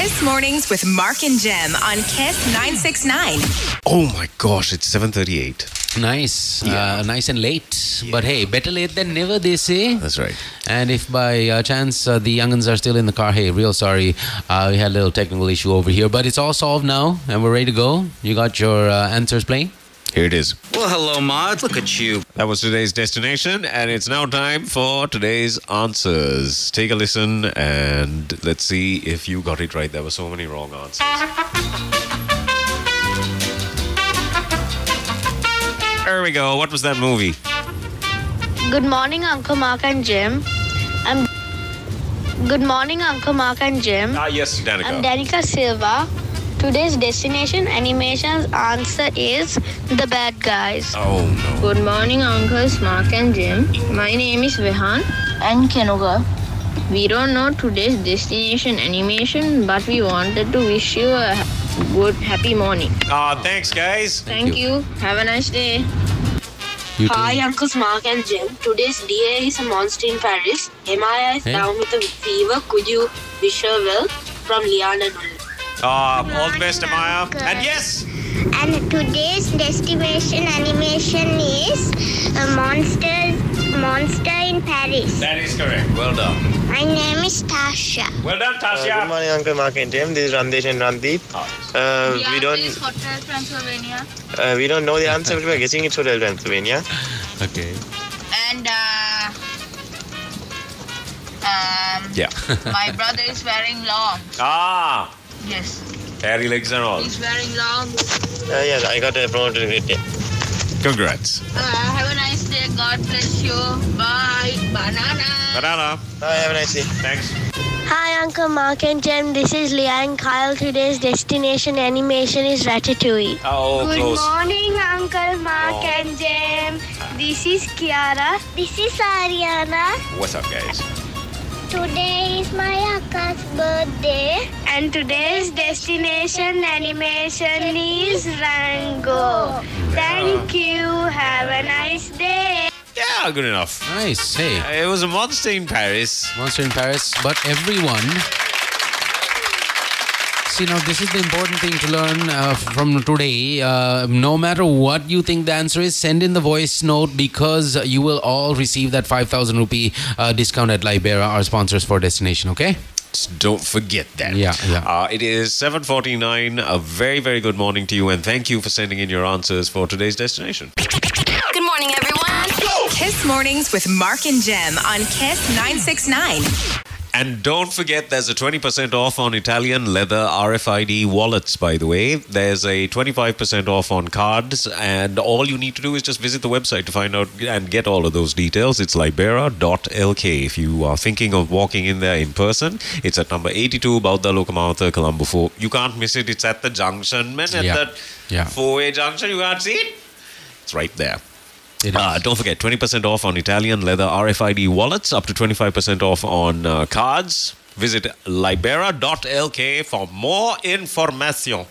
Good. Kiss Mornings with Mark and Gem on Kiss 969. Oh my gosh, it's seven thirty-eight. Nice, uh, nice and late. But hey, better late than never, they say. That's right. And if by uh, chance uh, the youngins are still in the car, hey, real sorry. Uh, we had a little technical issue over here, but it's all solved now and we're ready to go. You got your uh, answers playing? Here it is. Well, hello, Maud. Look at you. That was today's destination, and it's now time for today's answers. Take a listen and let's see if you got it right. There were so many wrong answers. There we go. What was that movie? Good morning, Uncle Mark and Jim. I'm. Good morning, Uncle Mark and Jim. Ah, yes, Danica. I'm Danica Silva. Today's destination animation's answer is The Bad Guys. oh no. Good morning, Uncles Mark and Jim. My name is Vehan and Kenuga. We don't know today's destination animation, but we wanted to wish you a good, happy morning. Ah, thanks, guys. Thank, you. Have a nice day. Hi, Uncles Mark and Jim. Today's DA is a monster in Paris. Mia is Hey. down with a fever. Could you wish her well? From Liana Nulli. Ah, all the best, Amaya. And yes, And today's destination animation is a monster monster in Paris. that is correct. Well done. My name is Tasha. Well done, Uh, good Tasha. morning, Uncle Mark and Tim. This is Randesh and Randeep. Uh, we don't Hotel Transylvania. uh, we don't know the answer, but we're guessing it's Hotel Pennsylvania. Okay. And uh, um, Yeah. my brother is wearing long. ah, Yes, hairy legs and all. he's wearing long. Uh, yes, I got a promoted grade 10. Congrats. Uh, have a nice day. God bless you. Bye. Banana. Banana. Bye, have a nice day. Thanks. Hi, Uncle Mark and Gem. This is Leah and Kyle. Today's destination animation is Ratatouille. Oh, Good close. morning, Uncle Mark Oh. and Gem. This is Kiara. This is Ariana. What's up, guys? Today is my Aka's birthday. And today's destination animation is Rango. Thank you. Have a nice day. Yeah, good enough. Nice. Hey, uh, It was a monster in Paris. Monster in Paris, but everyone. See, know, this is the important thing to learn uh, from today. Uh, no matter what you think the answer is, send in the voice note because you will all receive that 5,000 rupee uh, discount at Libera, our sponsors for destination, okay? Don't forget that. Yeah, yeah. Uh, it is 7.49. A very, very good morning to you and thank you for sending in your answers for today's destination. Good morning, everyone. Kiss Mornings with Mark and Gem on Kiss 969. And don't forget, there's a 20% off on Italian leather RFID wallets, by the way. There's a 25% off on cards, and all you need to do is just visit the website to find out and get all of those details. It's libera.lk. If you are thinking of walking in there in person, it's at number 82, Bauddhaloka Mawatha, Colombo 4. You can't miss it. It's at the junction, man. At Yeah. that Yeah. four-way junction, you can't see it. It's right there. It Uh, don't forget, 20% off on Italian leather RFID wallets, up to 25% off on uh, cards. Visit libera.lk for more information.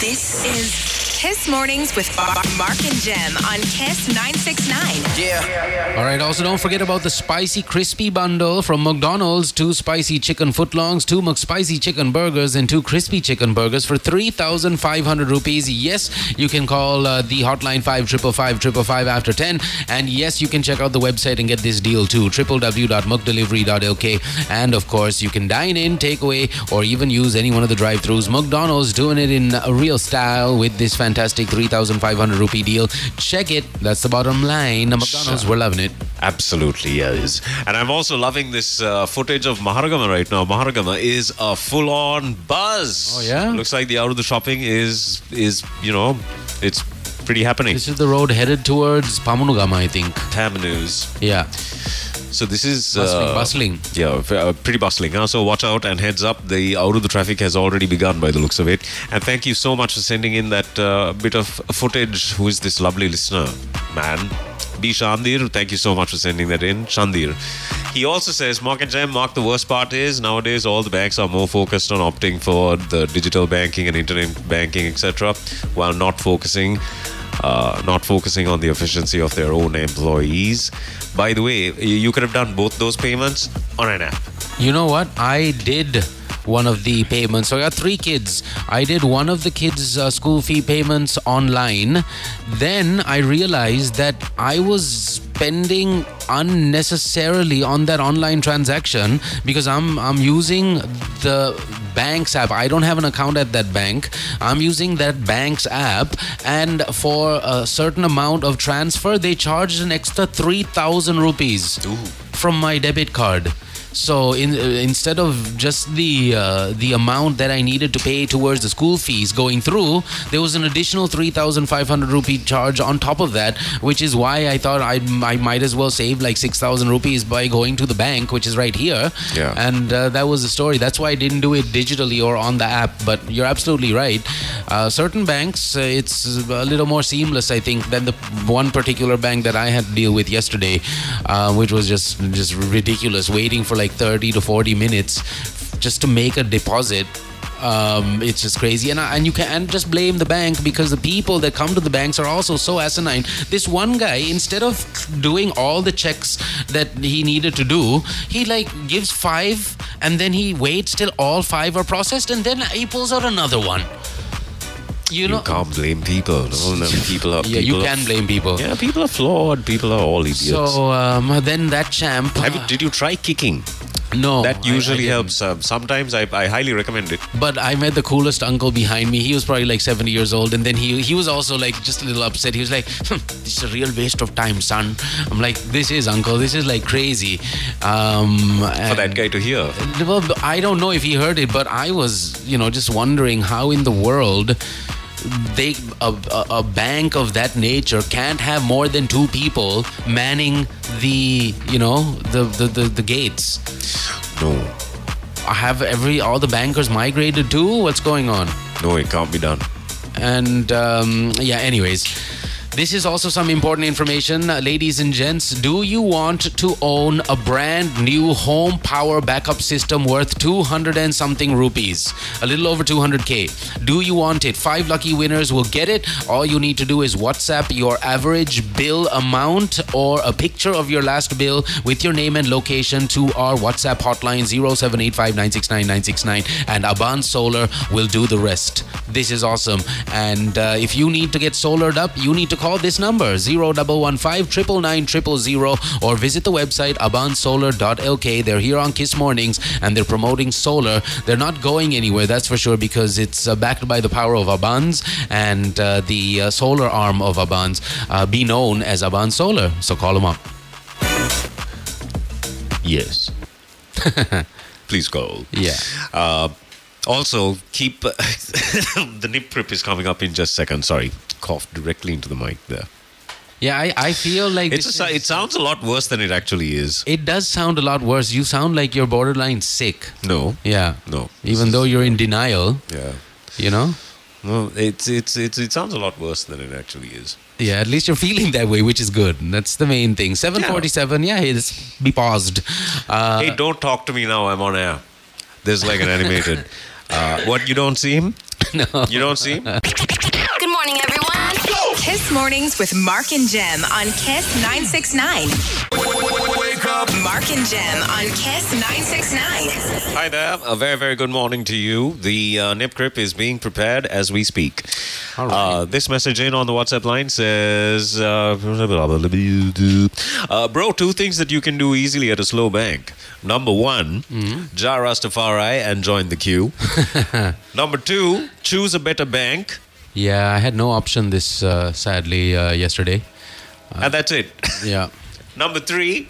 This is Kiss Mornings with Mark and Gem on Kiss 969. Yeah. All right. Also, don't forget about the spicy crispy bundle from McDonald's: two spicy chicken footlongs, two McSpicy chicken burgers, and two crispy chicken burgers for three thousand five hundred rupees. Yes, you can call uh, the hotline five triple five triple five after ten, and yes, you can check out the website and get this deal too: www.mcdelivery.lk. And of course, you can dine in, take away, or even use any one of the drive-throughs. McDonald's doing it in a real style with this fantastic three thousand five hundred rupee deal. Check it. That's the bottom line. McDonald's, we're loving it. Absolutely, yes. And I'm also loving this uh, footage of Maharagama right now. Maharagama is a full-on buzz. Oh, yeah? Looks like the out of the shopping is is you know, it's pretty happening. This is the road headed towards Pamunugama, I think. Tamanus. Yeah. So this is Bustling, uh, bustling. Yeah, f- uh, pretty bustling. Huh? So watch out and heads up. The out of the traffic has already begun by the looks of it. And thank you so much for sending in that uh, bit of footage. Who is this lovely listener, man? B. Shandir, thank you so much for sending that in. Shandir. He also says, Mark and Jam, Mark, the worst part is nowadays all the banks are more focused on opting for the digital banking and internet banking, etc., while not focusing uh, not focusing on the efficiency of their own employees. By the way, you you could have done both those payments on an app. You know what? I did one of the payments. So I got three kids. I did one of the kids' uh, school fee payments online. Then I realized that I was spending unnecessarily on that online transaction because I'm I'm using the bank's app. I don't have an account at that bank. I'm using that bank's app, and for a certain amount of transfer, they charged an extra 3,000 rupees from my debit card. So in, uh, instead of just the uh, the amount that I needed to pay towards the school fees going through, there was an additional three thousand five hundred rupee charge on top of that, which is why I thought I, I might as well save like six thousand rupees by going to the bank, which is right here. Yeah. And uh, that was the story. That's why I didn't do it digitally or on the app. But you're absolutely right. Uh, certain banks, uh, it's a little more seamless, I think, than the one particular bank that I had to deal with yesterday, uh, which was just just ridiculous, waiting for like 30 to 40 minutes just to make a deposit. Um, it's just crazy, and and you can not just blame the bank because the people that come to the banks are also so asinine. This one guy, instead of doing all the checks that he needed to do, he like gives five, and then he waits till all five are processed, and then he pulls out another one. You You know, can't blame people. No, people are. yeah, you people are- can blame people. Yeah, people are flawed. People are all idiots. So um, then that champ. You, did you try kicking? No, That usually helps. Um, sometimes I, I highly recommend it. But I met the coolest uncle behind me. He was probably like 70 years old. And then he he was also like just a little upset. He was like, "Hmm, This is a real waste of time, son. I'm like, This is, uncle. This is like crazy. Um, For that guy to hear. Well, I don't know if he heard it, but I was, you know, just wondering how in the world they a, a, bank of that nature can't have more than two people manning the, you know, the the, the, the gates. No, I Have every all the bankers migrated too? What's going on? no, it can't be done. And um, yeah, anyways. This is also some important information, ladies and gents. Do you want to own a brand new home power backup system worth 200 and something rupees? A little over 200k. Do you want it? Five lucky winners will get it. All you need to do is WhatsApp your average bill amount or a picture of your last bill with your name and location to our WhatsApp hotline 0785969969 and Aban Solar will do the rest. This is awesome. And uh, if you need to get solared up, you need to call this number 0115 999 or visit the website abansolar.lk. They're here on Kiss Mornings and they're promoting solar. They're not going anywhere, that's for sure, because it's uh, backed by the power of Abans and uh, the uh, solar arm of Abans uh, be known as Aban Solar. So call them up. Yes. Please call. Yeah. Also, keep the nip grip is coming up in just a second. Sorry, coughed directly into the mic there. Yeah, I, I feel like It's a, is- it sounds a lot worse than it actually is. it does sound a lot worse. You sound like you're borderline sick. No, Yeah. no. Even though you're in denial, Yeah. you know? No, it's it's it's it sounds a lot worse than it actually is. Yeah, at least you're feeling that way, which is good. That's the main thing. 747, yeah, hey, be paused. Uh, hey, don't talk to me now. I'm on air. There's like an animated. Uh, what you don't see him? no. You don't see him? Good morning, everyone. Kiss Mornings with Mark and Gem on Kiss 969. Wake up. Mark and Gem on Kiss 969. Hi there. A very, very good morning to you. The uh, nip grip is being prepared as we speak. All right. Uh, this message in on the WhatsApp line says, uh, uh, Bro, two things that you can do easily at a slow bank. Number one, Ja Rastafari and join the queue. Number two, choose a better bank. Yeah, I had no option this, uh, sadly, uh, yesterday. and that's it. Yeah. Number three,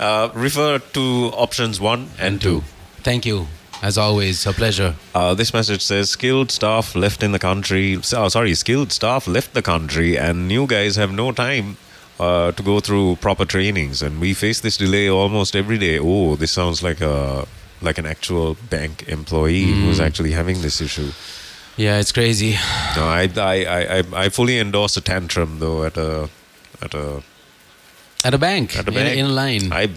uh, refer to options one and, two. Thank you. As always, a pleasure. Uh, this message says skilled staff left in the country. Oh, sorry, skilled staff left the country, and new guys have no time uh, to go through proper trainings, and we face this delay almost every day. Oh, this sounds like a like an actual bank employee who's actually having this issue. Yeah, it's crazy. No, I, I, I, I- I fully endorse a tantrum though at a at a At a bank, at a in- bank. in a line. I,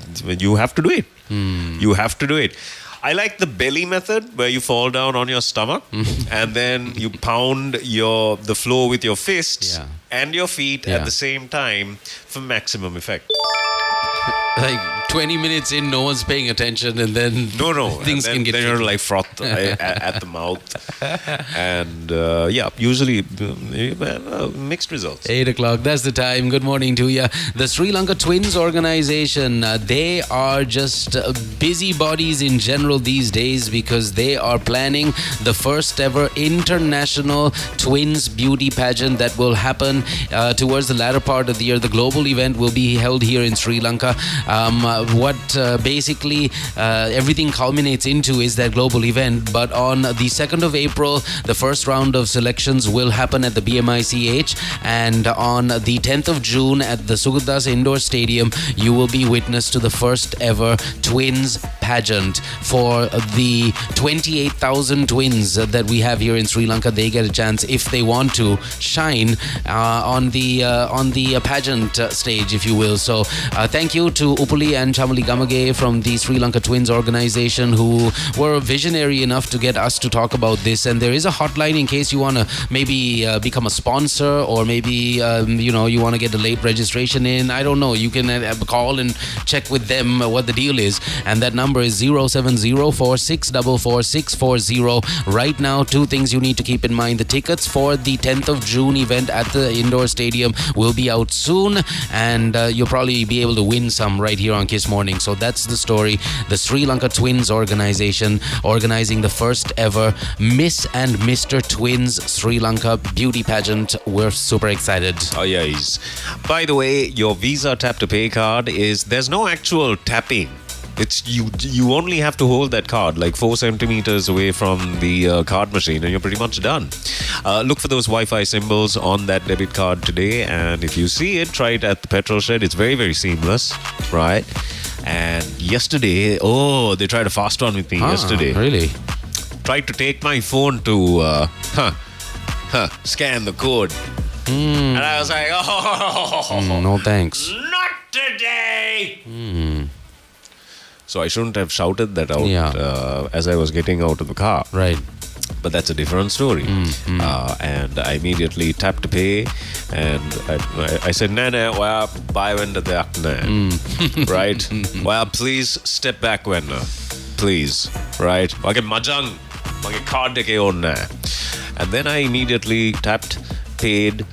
you have to do it. Hmm. You have to do it. I like the belly method where you fall down on your stomach hmm. and then you pound your the floor with your fists Yeah. and your feet Yeah. at the same time for maximum effect. like 20 minutes in, no one's paying attention, and then No, no. things then, can get then you're like froth uh, at, at the mouth, and uh, yeah, usually uh, mixed results. 8 o'clock, that's the time. Good morning to you. The Sri Lanka Twins organization, uh, they are just uh, busybodies in general these days because they are planning the first ever international twins beauty pageant that will happen uh, towards the latter part of the year. The global event will be held here in Sri Lanka. Um, uh, what uh, basically uh, everything culminates into is that global event, but on the 2nd of April, the first round of selections will happen at the BMICH, and on the 10th of June at the Sugathadasa Indoor Stadium, you will be witness to the first ever twins pageant for the 28,000 twins that we have here in Sri Lanka. They get a chance if they want to shine uh, on the uh, on the pageant stage, if you will. So, uh, thank you to Upuli and Chamali Gamage from the Sri Lanka Twins organization who were visionary enough to get us to talk about this. And there is a hotline in case you want to maybe uh, become a sponsor or maybe um, you know you want to get a late registration in. I don't know. You can uh, call and check with them what the deal is. And that number is 07046444640. Right now, two things you need to keep in mind. The tickets for the 10th of June event at the indoor stadium will be out soon, and uh, you'll probably be able to win some right here on Kiss Morning. So that's the story. The Sri Lanka Twins organization organizing the first ever Miss and Mr. Twins Sri Lanka beauty pageant. We're super excited. Oh yeah. By the way, your Visa tap to pay card is there's no actual tapping. It's you. You only have to hold that card like four centimeters away from the uh, card machine, and you're pretty much done. Uh, look for those Wi-Fi symbols on that debit card today, and if you see it, try it at the petrol shed. It's very, very seamless, right? And yesterday, oh, they tried a fast one with me Ah, yesterday. Really? Tried to take my phone to, uh, huh, huh, scan the code, and I was like, oh, Mm, no thanks. not today. Hmm. So I shouldn't have shouted that out Yeah. uh, as I was getting out of the car. Right. But that's a different story. Hmm, Uh, and I immediately tapped to pay, and I, I, said, "No, no, well, buy when the Hmm. right? well, please step back when, please, right? Okay, majang, okay, card deke onna." And then I immediately tapped, paid,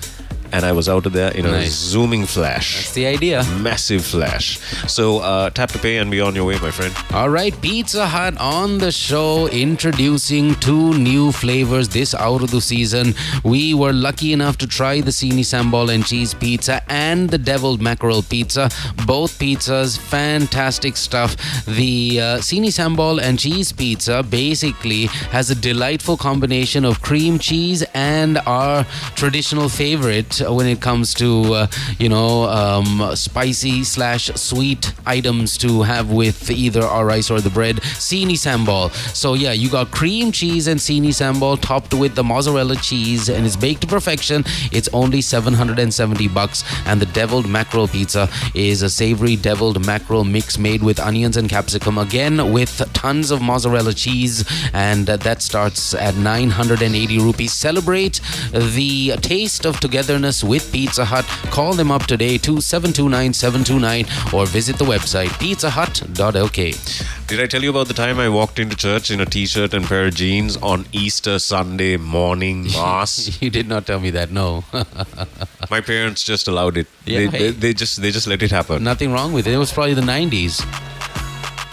and I was out of there in a zooming flash. That's the idea. Massive flash. So uh, tap to pay and be on your way, my friend. All right, Pizza Hut on the show introducing two new flavors this out of the season. We were lucky enough to try the Sini Sambal and cheese pizza and the deviled mackerel pizza. Both pizzas, fantastic stuff. The uh, Sini Sambal and cheese pizza basically has a delightful combination of cream cheese and our traditional favorite when it comes to uh, you know um, spicy slash sweet items to have with either our rice or the bread. Sini sambal. So yeah, you got cream cheese and sini sambal topped with the mozzarella cheese, and it's baked to perfection. It's only 770 bucks, and the deviled mackerel pizza is a savory deviled mackerel mix made with onions and capsicum. Again with tons of mozzarella cheese, and uh, that starts at 980 rupees. Celebrate the taste of togetherness with Pizza Hut. Call them up today, 2729 729, or visit the website pizzahut.lk. Did I tell you about the time I walked into church in a t-shirt and pair of jeans on Easter Sunday morning mass? You did not tell me that, no. My parents just allowed it. Yeah, they, hey. they, they just they just let it happen. Nothing wrong with it. It was probably the 90s.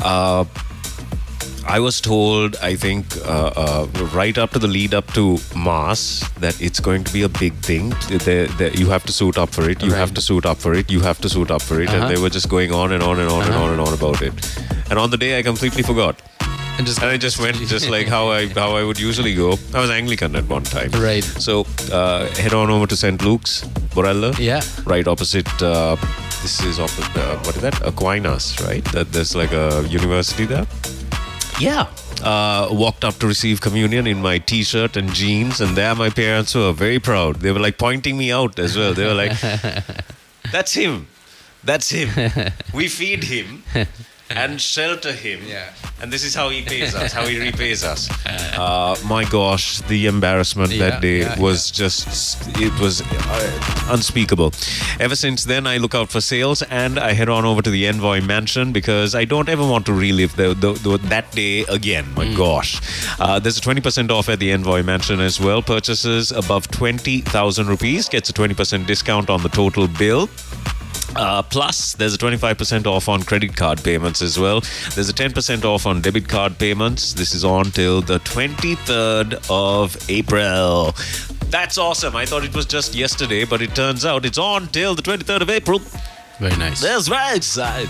Uh, I was told, I think, uh, uh, right after the lead up to Mass, that it's going to be a big thing. They, they, you have to suit up for it. You have to suit up for it. You have to suit up for it. Uh-huh. And they were just going on and on and on and Uh-huh. on and on about it. And on the day, I completely forgot. And just And I just went just like how I how I would usually go. I was Anglican at one time. Right. So uh, head on over to St. Luke's, Borella. Yeah. Right opposite. Uh, this is opposite. Uh, what is that? Aquinas, right? That there's like a university there. Yeah. Uh, walked up to receive communion in my t-shirt and jeans, and there my parents were very proud. They were like pointing me out as well. They were like, "That's him. That's him. We feed him and shelter him." Yeah. And this is how he pays us, how he repays us. Uh, my gosh, the embarrassment Yeah, that day yeah, was just, it was uh, unspeakable. Ever since then, I look out for sales and I head on over to the Envoy Mansion because I don't ever want to relive the, the, the, that day again. My gosh. Uh, there's a 20% off at the Envoy Mansion as well. Purchases above 20,000 rupees gets a 20% discount on the total bill. Uh, plus, there's a 25% off on credit card payments as well. There's a 10% off on debit card payments. This is on till the 23rd of April. That's awesome. I thought it was just yesterday, but it turns out it's on till the 23rd of April. Very nice. That's right, side.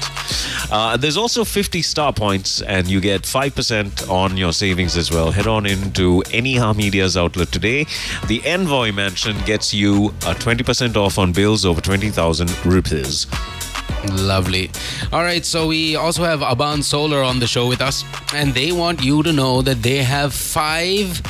Uh, there's also 50 star points, and you get 5% on your savings as well. Head on into any Hameedia's outlet today. The Envoy Mansion gets you a 20% off on bills over 20,000 rupees. Lovely. All right, so we also have Aban Solar on the show with us, and they want you to know that they have five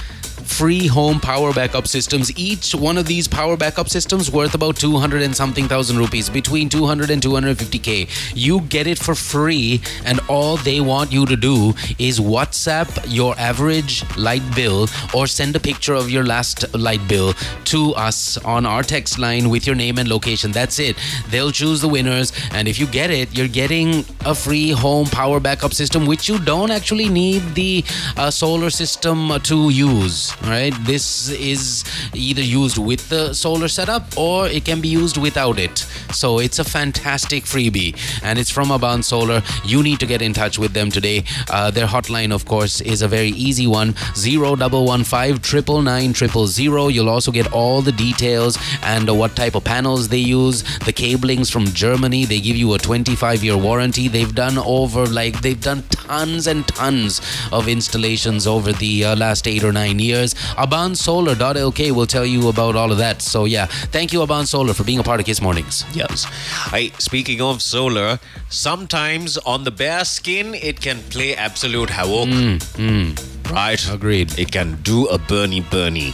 free home power backup systems. Each one of these power backup systems worth about 200 and something thousand rupees, between 200 and 250k. You get it for free, and all they want you to do is WhatsApp your average light bill or send a picture of your last light bill to us on our text line with your name and location. That's it. They'll choose the winners, and if you get it, you're getting a free home power backup system, which you don't actually need the uh, solar system to use. Right? This is either used with the solar setup or it can be used without it. So it's a fantastic freebie, and it's from Aban Solar. You need to get in touch with them today. Uh, their hotline, of course, is a very easy one: zero double one five triple nine triple zero. You'll also get all the details and what type of panels they use. The cablings from Germany. They give you a 25 year warranty. They've done over like they've done tons and tons of installations over the uh, last eight or nine years. AbanSolar.lk will tell you about all of that. So yeah, thank you Aban Solar for being a part of Kiss Mornings. Yes. I speaking of solar, sometimes on the bare skin it can play absolute havoc. Mm, mm. Right? Agreed. It can do a Bernie Bernie.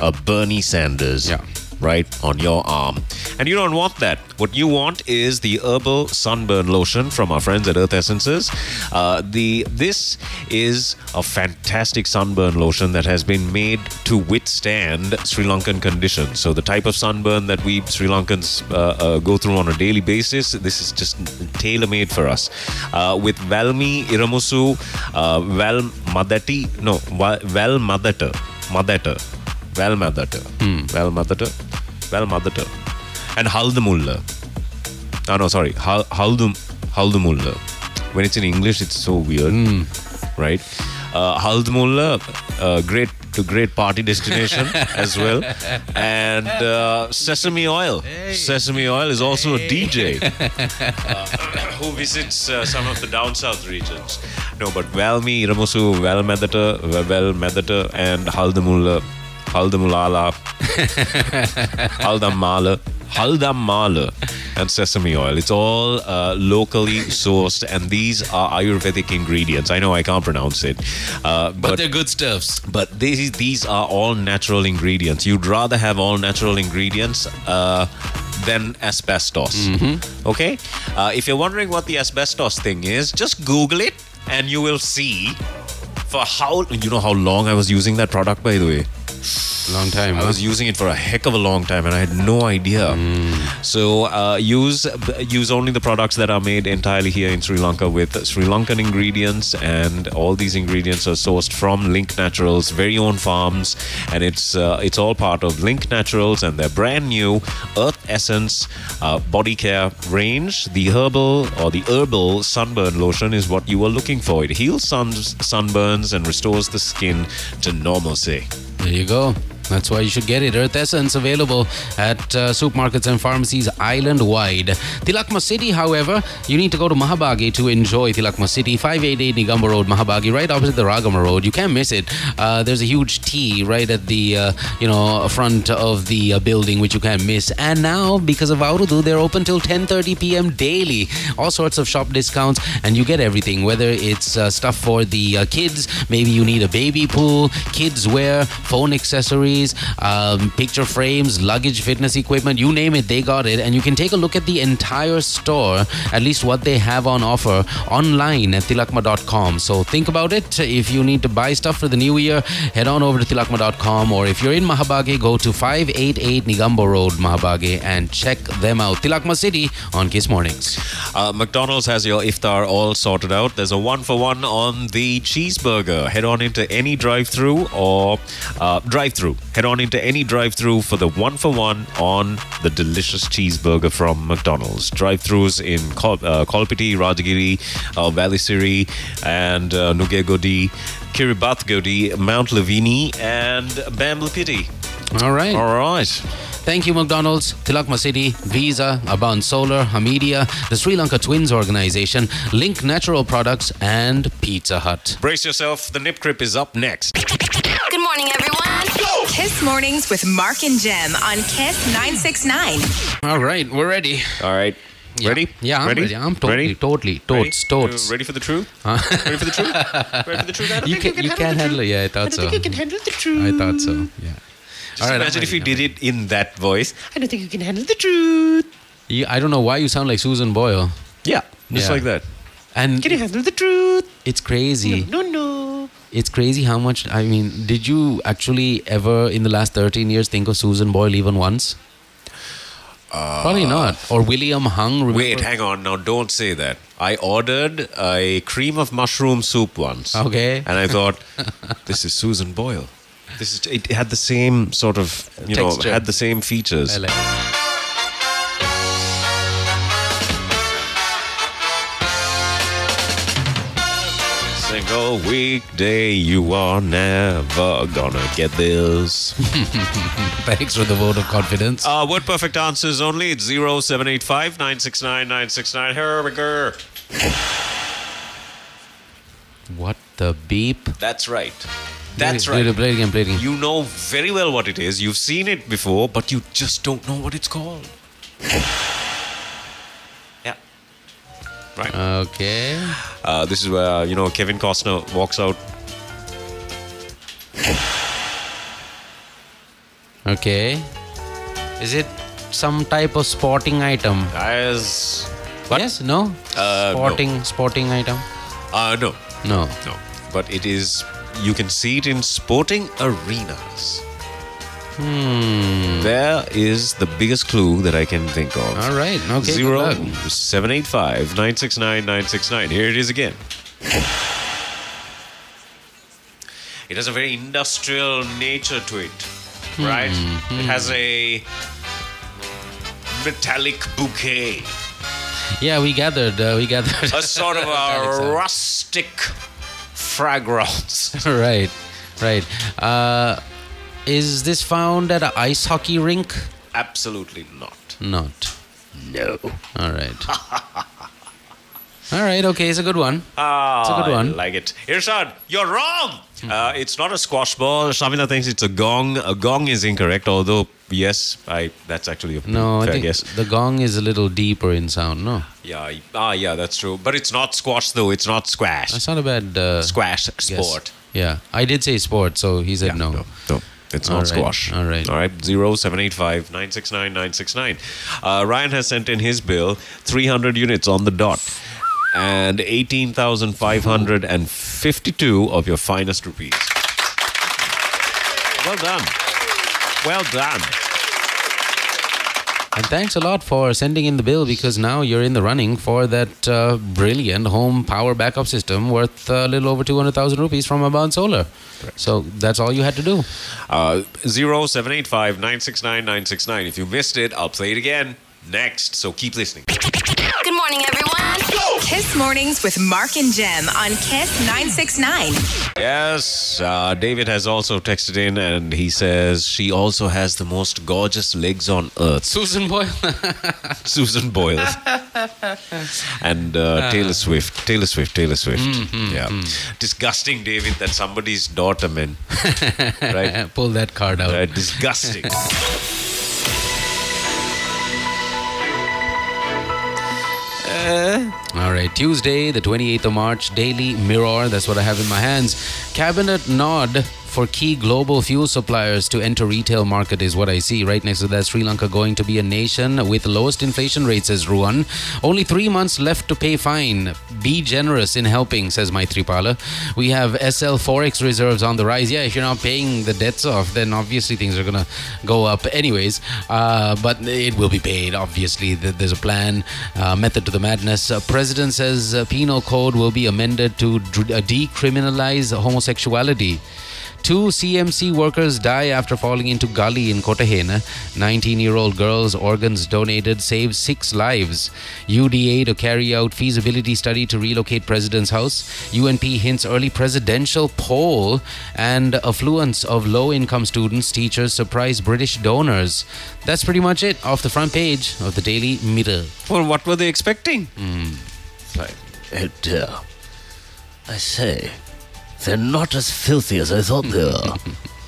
A Bernie Sanders. Yeah. Right on your arm. And you don't want that. What you want is the herbal sunburn lotion from our friends at Earth Essences. Uh, the this is a fantastic sunburn lotion that has been made to withstand Sri Lankan conditions. So the type of sunburn that we Sri Lankans uh, uh, go through on a daily basis, this is just tailor made for us. Uh, with Valmi Iramusu, uh, Val Madati, no, Va- Val Madata, Madata, Madata, Val Madata, Val Madata, and Haldamulla. Oh, no, sorry, Hal- Haldum, Haldamulla. When it's in English, it's so weird, right? Uh, Haldamulla, uh, great to great party destination as well, and uh, sesame oil. Sesame oil is also a DJ uh, who visits uh, some of the down south regions. No, but Valmi, Iramusu, Valmedata, Valmedata, and Haldamulla, Haldamulala, Haldamala, Haldamala, and sesame oil. It's all uh, locally sourced, and these are Ayurvedic ingredients. I know I can't pronounce it, uh, But, they're good stuffs. but these these are all natural ingredients. You'd rather have all natural ingredients uh, than asbestos. Okay? Uh, if you're wondering what the asbestos thing is, just Google it and you will see for how you know how long I was using that product by the way. Long time. I huh? was using it for a heck of a long time, and I had no idea. So uh, use use only the products that are made entirely here in Sri Lanka with Sri Lankan ingredients, and all these ingredients are sourced from Link Naturals' very own farms, and it's uh, it's all part of Link Naturals and their brand new Earth Essence uh, body care range. The herbal or the herbal sunburn lotion is what you are looking for. It heals suns, sunburns and restores the skin to normalcy. There you go. That's why you should get it. Earth Essence available at uh, supermarkets and pharmacies island wide. Tilakma City, however, you need to go to Mahabage to enjoy Tilakma City. 588 Negombo Road, Mahabage, right opposite the Ragama Road. You can't miss it. Uh, there's a huge T right at the uh, you know front of the uh, building, which you can't miss. And now, because of Aurudu, they're open till 10:30 p.m. daily. All sorts of shop discounts, and you get everything. Whether it's uh, stuff for the uh, kids, maybe you need a baby pool, kids wear, phone accessories accessories, um, picture frames, luggage, fitness equipment, you name it, they got it. And you can take a look at the entire store, at least what they have on offer online at tilakma.com. So think about it. If you need to buy stuff for the new year, head on over to tilakma.com. Or if you're in Mahabage, go to 588 Negombo Road, Mahabage, and check them out. Tilakma City on Kiss Mornings. Uh, McDonald's has your iftar all sorted out. There's a one for one on the cheeseburger. Head on into any drive through or uh, drive through. Head on into any drive through for the one for one on the delicious cheeseburger from McDonald's. Drive throughs in Kol- uh, Kolpiti, Rajagiri, uh, Valisiri, and uh, Nugegoda, Kiribath Godi, Mount Lavinia, and Bamblapiti. All right. All right. Thank you, McDonald's, Tilakma City, Visa, Aban Solar, Hameedia, the Sri Lanka Twins Organization, Link Natural Products, and Pizza Hut. Brace yourself. The Nip Grip is up next. Good morning, everyone. Kiss Mornings with Mark and Gem on Kiss 969. All right, we're ready. All right. Ready? Yeah, I'm ready? ready. I'm totally, ready? totally, Ready? totes, totes. Uh, ready for the truth? Huh? ready for the truth? ready for the truth? I don't You think can, you can handle it. Yeah, I thought so. You can handle the truth. I thought so. Yeah. Just All right, I'm imagine if you did it in that voice. I don't think you can handle the truth. You, I don't know why you sound like Susan Boyle. Yeah, just Yeah. like that. And Can you handle the truth? it's crazy. No, no. It's crazy how much. I mean, did you actually ever in the last 13 years think of Susan Boyle even once? Uh, Probably not. Or William Hung. Remember? Wait, hang on. Now, don't say that. I ordered a cream of mushroom soup once. Okay. And I thought, this is Susan Boyle. This is. It had the same sort of, you Texture. know, had the same features. Single weekday, you are never gonna get this. Thanks for the vote of confidence. Uh, word perfect answers only. It's 0785 969 969. Here we go. what the beep? That's right. That's Play right. Play it again, play it again. You know very well what it is. You've seen it before, but you just don't know what it's called. yeah. Right. Okay. Uh, this is where, you know, Kevin Costner walks out. Okay. Is it some type of sporting item? As. Yes? No? Uh, no. sporting sporting item? Uh, no. No. No. But it is. You can see it in sporting arenas. Hmm. There is the biggest clue that I can think of. All right. Okay. Zero seven eight five nine six nine nine six nine. Here it is again. It has a very industrial nature to it, right? Hmm, It has a metallic bouquet, Yeah, we gathered. Uh, we gathered. a sort of a rustic fragrance. right. Right. Uh, is this found at an ice hockey rink? Absolutely not. Not. No. All right. All right. Okay. It's a good one. Ah, It's a good one. I like it. Irshad, you're wrong. Uh, it's not a squash ball. Shamina thinks it's a gong. A gong is incorrect, although yes, I that's actually a No, I think guess. the gong is a little deeper in sound. No, Yeah, ah, yeah, that's true. But it's not squash though. It's not squash. that's not a bad uh, Squash guess. sport. Yeah, I did say sport, so he said no. no, no, it's All not right, squash. all right. all right. Zero seven eight five nine six nine nine six nine. Uh, Ryan has sent in his bill, three hundred units on the dot, and eighteen thousand five hundred and fifty-two of your finest rupees. Well done. Well done. And thanks a lot for sending in the bill because now you're in the running for that uh, brilliant home power backup system worth a little over 200,000 rupees from Aban Solar. So that's all you had to do. Uh, 0785 969 969. If you missed it, I'll play it again next. So keep listening. Good morning, everyone. Kiss Mornings with Mark and Gem on Kiss 969. Yes, uh, David has also texted in and he says she also has the most gorgeous legs on earth. Susan Boyle. Susan Boyle. and uh, Taylor Swift. Taylor Swift, Taylor Swift. Mm, yeah. Disgusting, David, that somebody's daughter, man. right? Pull that card out. Uh, disgusting. All right, Tuesday, the 28th of March, Daily Mirror. That's what I have in my hands. Cabinet nod for key global fuel suppliers to enter retail market is what I see. Right next to that, Sri Lanka going to be a nation with lowest inflation rate, says Ruan. Only three months left to pay fine. Be generous in helping, says Maitripala. We have SL Forex reserves on the rise. Yeah, if you're not paying the debts off, then obviously things are going to go up anyways. Uh, but it will be paid, obviously. There's a plan, uh, method to the madness. Uh, President says uh, penal code will be amended to uh, decriminalize homosexuality. Two CMC workers die after falling into gully in Kotahena. 19-year-old girl's organs donated saved six lives. UDA to carry out feasibility study to relocate president's house. UNP hints early presidential poll and affluence of low-income students, teachers surprise British donors. That's pretty much it off the front page of the Daily Mirror. Well, what were they expecting? Mm. Like, oh dear. I say, they're not as filthy as I thought they were.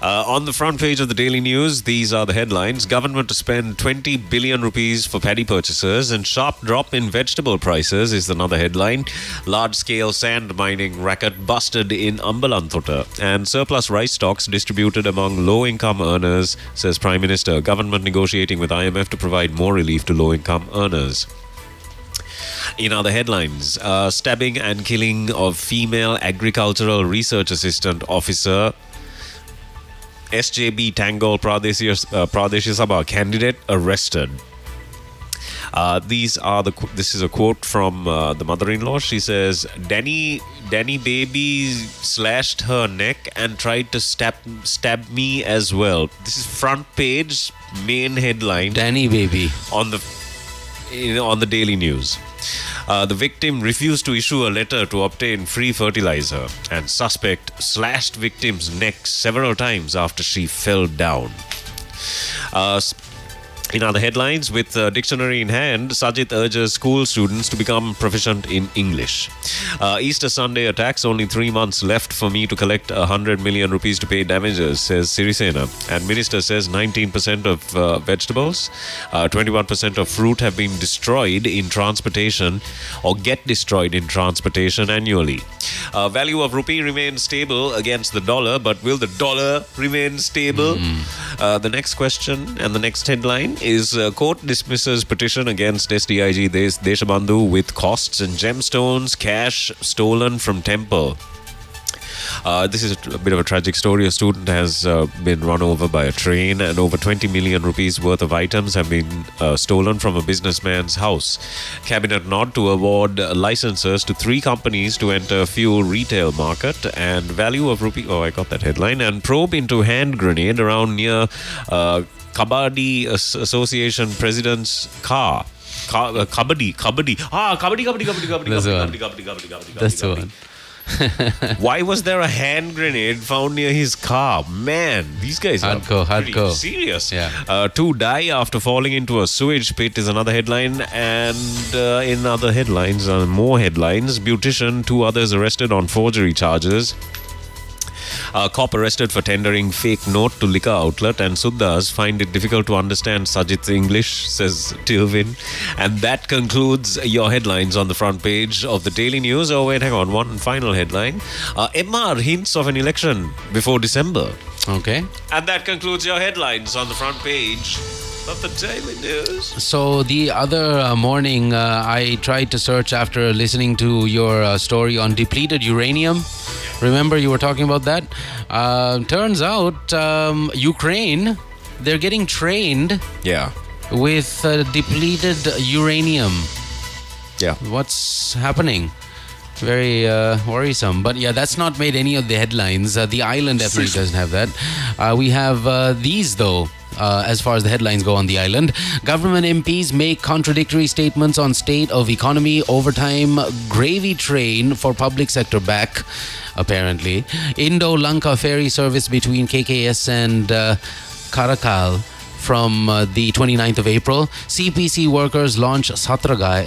Uh, on the front page of the Daily News, these are the headlines. Government to spend 20 billion rupees for paddy purchases and sharp drop in vegetable prices is another headline. Large scale sand mining racket busted in Ambalantota and surplus rice stocks distributed among low income earners, says Prime Minister. Government negotiating with IMF to provide more relief to low income earners. In other headlines, uh, stabbing and killing of female agricultural research assistant officer SJB Tangol Pradesh, uh, Pradesh Sabha candidate arrested. Uh, these are the. This is a quote from uh, the mother-in-law. She says, "Danny, Danny baby slashed her neck and tried to stab stab me as well." This is front page main headline. Danny baby on the in, on the Daily News. Uh, the victim refused to issue a letter to obtain free fertilizer, and suspect slashed victim's neck several times after she fell down. Uh, in other headlines, with uh, dictionary in hand, Sajith urges school students to become proficient in English. Uh, Easter Sunday attacks, only three months left for me to collect a hundred million rupees to pay damages, says Sirisena. And Minister says 19% of uh, vegetables, uh, 21% of fruit have been destroyed in transportation or get destroyed in transportation annually. Uh, value of rupee remains stable against the dollar, but will the dollar remain stable? Uh, the next question and the next headline is uh, court dismisses petition against SDIG Des- Deshabandhu with costs and gemstones, cash stolen from temple. Uh, this is a bit of a tragic story. A student has uh, been run over by a train, and over 20 million rupees worth of items have been uh, stolen from a businessman's house. Cabinet nod to award licenses to three companies to enter fuel retail market, and value of rupee. Oh, I got that headline. And probe into hand grenade around near uh, Kabaddi Association president's car. Ka- uh, kabaddi, kabaddi. Ah, kabaddi, kabaddi, kabaddi, kabaddi, That's kabaddi, kabaddi, kabaddi, kabaddi, kabaddi, That's the one. Why was there a hand grenade found near his car? Man, these guys are Hardcore, pretty hardcore. serious. Yeah. Uh, two die after falling into a sewage pit is another headline, and uh, in other headlines, uh, more headlines. Beautician, two others arrested on forgery charges. A cop arrested for tendering fake note to liquor outlet, and Suddas find it difficult to understand Sajith's English, says Tilvin. And that concludes your headlines on the front page of the Daily News. Oh, wait, hang on. One final headline. Uh, MR hints of an election before December. Okay. And that concludes your headlines on the front page of the Daily News. So the other uh, morning, uh, I tried to search after listening to your uh, story on depleted uranium. Remember, you were talking about that. Uh, turns out, um, Ukraine, they're getting trained Yeah. with uh, depleted uranium. Yeah. What's happening? Very uh, worrisome. But yeah, that's not made any of the headlines. Uh, the island definitely doesn't have that. Uh, we have uh, these, though. Uh, as far as the headlines go on the island, government MPs make contradictory statements on state of economy, overtime, gravy train for public sector back, apparently. Indo Lanka ferry service between KKS and uh, Karaikal from uh, the 29th of April. CPC workers launch Satragai,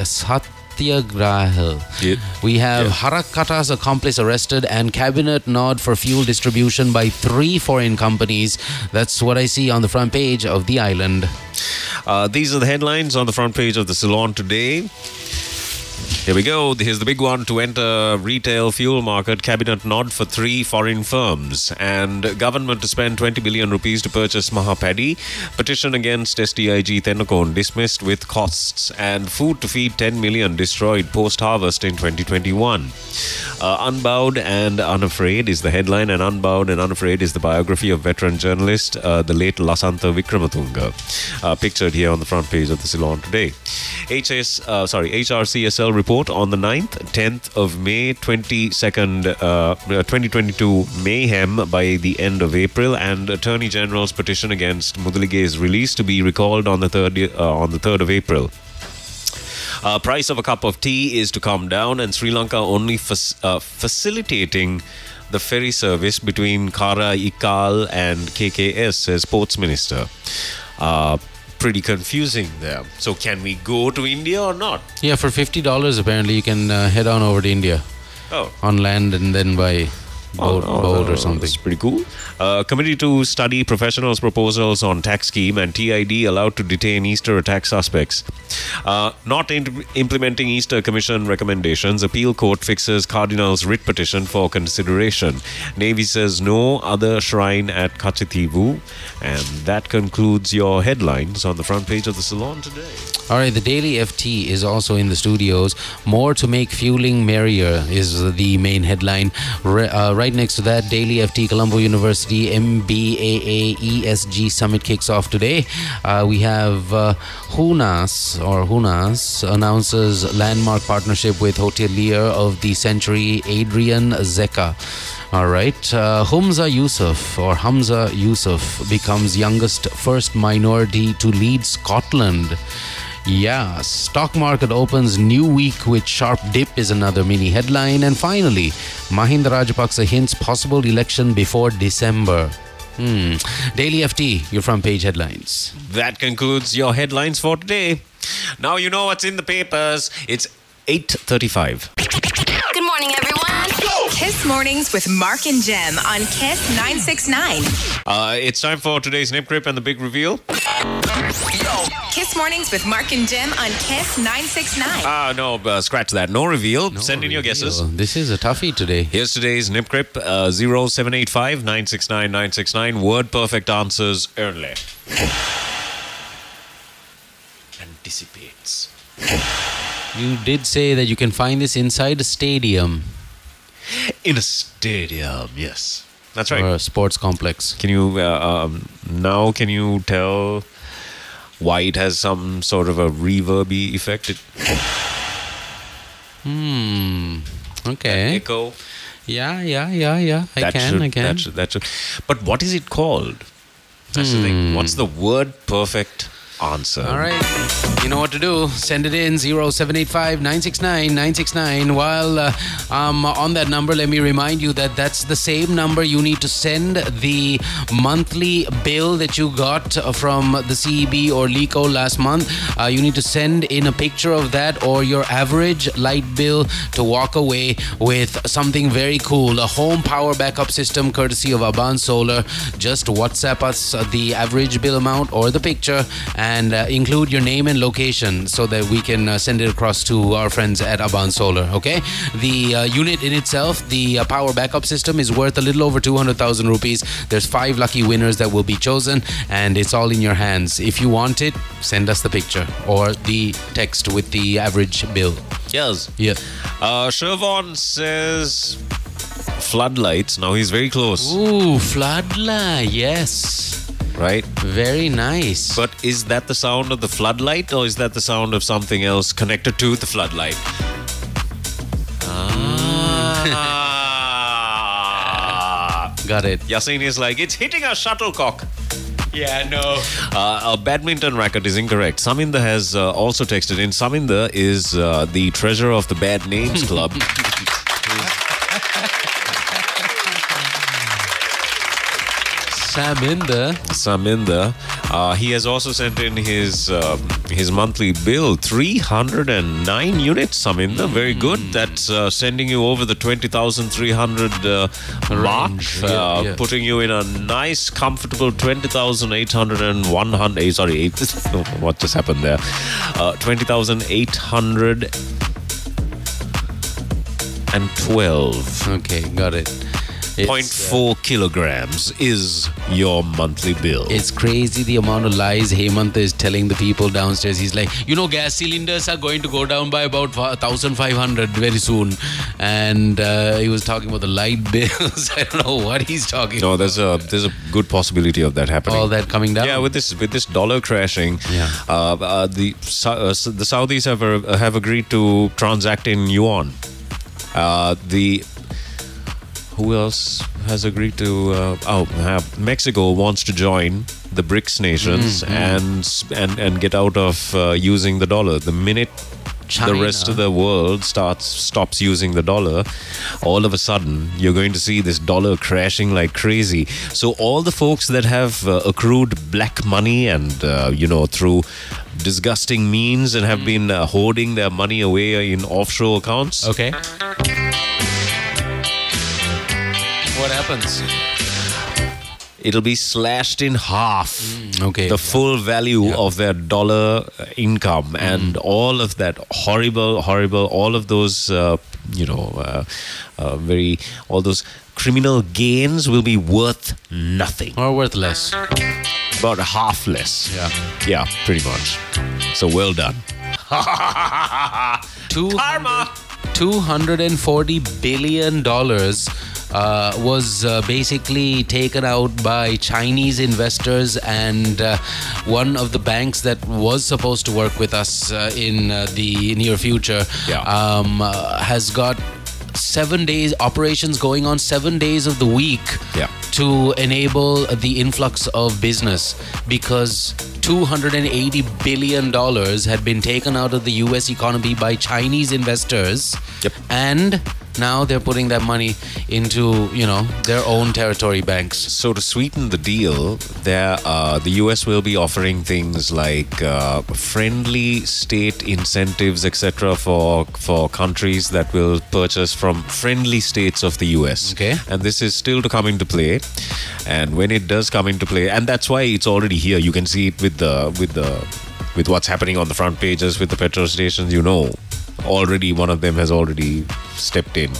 We have Harakata's accomplice arrested and cabinet nod for fuel distribution by three foreign companies. That's what I see on the front page of the island. Uh, these are the headlines on the front page of the Ceylon today. Here we go. Here's the big one to enter retail fuel market. Cabinet nod for three foreign firms and government to spend 20 billion rupees to purchase Mahapaddy. Petition against SDIG Tennakoon dismissed with costs and food to feed 10 million destroyed post harvest in 2021. Uh, Unbowed and Unafraid is the headline, and Unbowed and Unafraid is the biography of veteran journalist, uh, the late Lasantha Wickrematunge, uh, pictured here on the front page of the Ceylon today. HS, uh, sorry, HRCSL report on the 9th, 10th of May, 22nd, uh, 2022 mayhem by the end of April, and Attorney General's petition against Mudalige's release to be recalled on the third uh, on the 3rd of April. Uh, price of a cup of tea is to come down, and Sri Lanka only fac- uh, facilitating the ferry service between Karaikal and KKS, says Sports Minister. Uh, pretty confusing there. So, can we go to India or not? Yeah, for fifty dollars, apparently you can uh, head on over to India Oh. on land and then by boat, Oh, or something. That's pretty cool. Uh, committee to study professionals' proposals on tax scheme and TID allowed to detain Easter attack suspects. Uh, not in- implementing Easter Commission recommendations. Appeal court fixes Cardinal's writ petition for consideration. Navy says no other shrine at Kachchativu. And that concludes your headlines on the front page of the Ceylon today. All right, the Daily FT is also in the studios. More to make fueling merrier is the main headline. Re- uh, right next to that, Daily FT Colombo University MBAA ESG Summit kicks off today. Uh, we have uh, Hunas or Hunas announces landmark partnership with hotelier of the century Adrian Zecha. All right. Uh, Humza Yousaf or Hamza Yusuf becomes youngest first minority to lead Scotland. Yeah, stock market opens new week with sharp dip is another mini headline. And finally, Mahinda Rajapaksa hints possible election before December. Hmm. Daily FT, your front page headlines. That concludes your headlines for today. Now you know what's in the papers. It's 8:35. Good morning, everyone. Kiss Mornings with Mark and Gem on Kiss 969. Uh, it's time for today's nip grip and the big reveal. Kiss Mornings with Mark and Gem on Kiss 969. Ah, no, uh, scratch that. No reveal. Send in your guesses. This is a toughie today. Here's today's nip grip uh, 0785 969 969. Word perfect answers only. Anticipates. You did say that you can find this inside a stadium In a stadium, yes. That's right. or a sports complex. Can you uh, um, now? Can you tell why it has some sort of a reverby effect? It, Hmm. Okay. echo. Yeah, yeah, yeah, yeah. I that can, should, I can. That should, that should. But what is it called? That's the thing. What's the word perfect answer? All right. You know what to do. Send it in 0785 969 969. While uh, um, on that number, let me remind you that that's the same number you need to send the monthly bill that you got from the CEB or LECO last month. Uh, you need to send in a picture of that or your average light bill to walk away with something very cool a home power backup system courtesy of Aban Solar. Just WhatsApp us the average bill amount or the picture and uh, include your name and location so that we can uh, send it across to our friends at Aban Solar. Okay, the uh, unit in itself, the uh, power backup system, is worth a little over 200,000 rupees. There's five lucky winners that will be chosen, and it's all in your hands. If you want it, send us the picture or the text with the average bill. Yes. Yeah. Uh, Shervon says floodlights. Now he's very close, Ooh, floodlight. Yes. Right? Very nice. But is that the sound of the floodlight or is that the sound of something else connected to the floodlight? Ah. Got it. Yasin is like, it's hitting a shuttlecock. Yeah, no. Uh, a badminton racket is incorrect. Saminda has uh, also texted in. Saminda is uh, the treasurer of the Bad Names Club. Saminda. Saminda. Uh, he has also sent in his um, his monthly bill, 309 units, Saminda. Very good. That's uh, sending you over the 20,300 uh, mark, yeah, uh, yeah. putting you in a nice, comfortable 20,800 and 100. eh, Sorry, eight, what just happened there? Uh, 20,800 12. Okay, got it. It's, 0.4 kilograms is your monthly bill. It's crazy the amount of lies Hemant is telling the people downstairs. He's like, you know, gas cylinders are going to go down by about 1,500 very soon. And uh, he was talking about the light bills. I don't know what he's talking no, about. there's a there's a good possibility of that happening. All that coming down? Yeah, with this with this dollar crashing, Yeah. uh, uh, the uh, the Saudis have uh, have agreed to transact in yuan. Uh, the who else has agreed to? Uh, oh, uh, Mexico wants to join the BRICS nations Mm, and and and get out of uh, using the dollar. The minute the rest of the world starts stops using the dollar, all of a sudden you're going to see this dollar crashing like crazy. So all the folks that have uh, accrued black money and uh, you know through disgusting means and Mm. have been uh, hoarding their money away in offshore accounts. Okay. What happens? It'll be slashed in half. okay. The full value of their dollar uh, income and all of that horrible, horrible, all of those, uh, you know, uh, uh, very, all those criminal gains will be worth nothing. Or worth less. About half less. Yeah. Yeah, pretty much. So well done. Two $240 billion uh, was uh, basically taken out by Chinese investors, and uh, one of the banks that was supposed to work with us uh, in uh, the near future Yeah. um, uh, has got seven days operations going on seven days of the week Yeah. To enable the influx of business because 280 billion dollars had been taken out of the US economy by Chinese investors Yep. and now they're putting that money into you know their own territory banks So to sweeten the deal, there uh, the US will be offering things like uh, friendly state incentives, etc., for for countries that will purchase from friendly states of the US. Okay. and this is still to come into play. And when it does come into play, and that's why it's already here. You can see it with the with the with what's happening on the front pages with the petrol stations. You know. Already, one of them has already stepped in.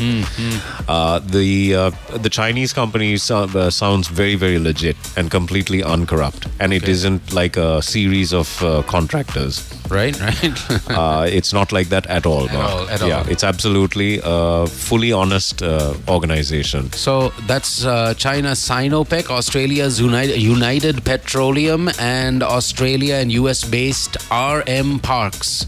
Uh, the uh, the Chinese company so, uh, sounds very very legit and completely uncorrupt, and it isn't like a series of uh, contractors. right right Uh, it's not like that at all. Mark. all, at yeah, all. it's absolutely a fully honest uh, organization. So that's uh, China Sinopec, Australia's United, United Petroleum, and Australia and US based RM Parks.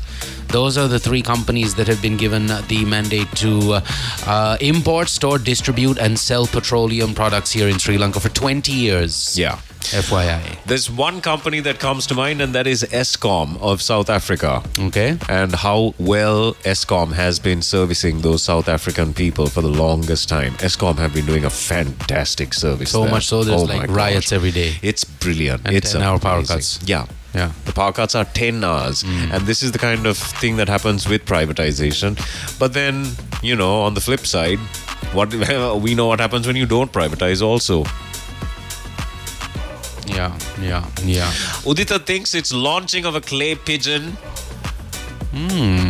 Those are the three companies that have been given the mandate to uh, uh, import, store, distribute, and sell petroleum products here in Sri Lanka for 20 years. Yeah. FYI. There's one company that comes to mind, and that is Eskom of South Africa. Okay. And how well Eskom has been servicing those South African people for the longest time. Eskom have been doing a fantastic service. So there. much so there's Oh like riots every day. It's brilliant. And it's 10-hour power cuts. Yeah. Yeah. The power cuts are 10 hours. And this is the kind of thing that happens with privatization. But then, you know, on the flip side, what we know what happens when you don't privatize also. Yeah, yeah, yeah. Udita thinks it's launching of a clay pigeon. Hmm.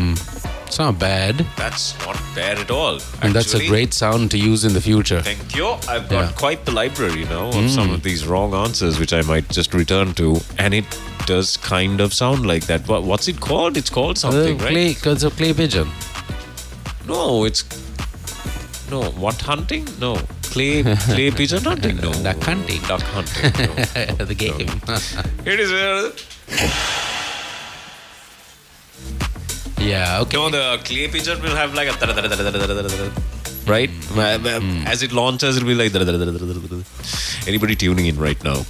It's not bad. That's not bad at all. And that's a great sound to use in the future. Thank you. I've got Yeah. quite the library now of some Mm. of these wrong answers, which I might just return to. And it does kind of sound like that. What, what's it called? It's called something, Uh, right? clay, It's a clay pigeon. No, it's no what hunting? No clay clay pigeon hunting. No Duck hunting. Duck hunting. No. the game. it is. Yeah, okay. no, the clay pigeon will have like a right. As it launches, it'll be like anybody tuning in right now.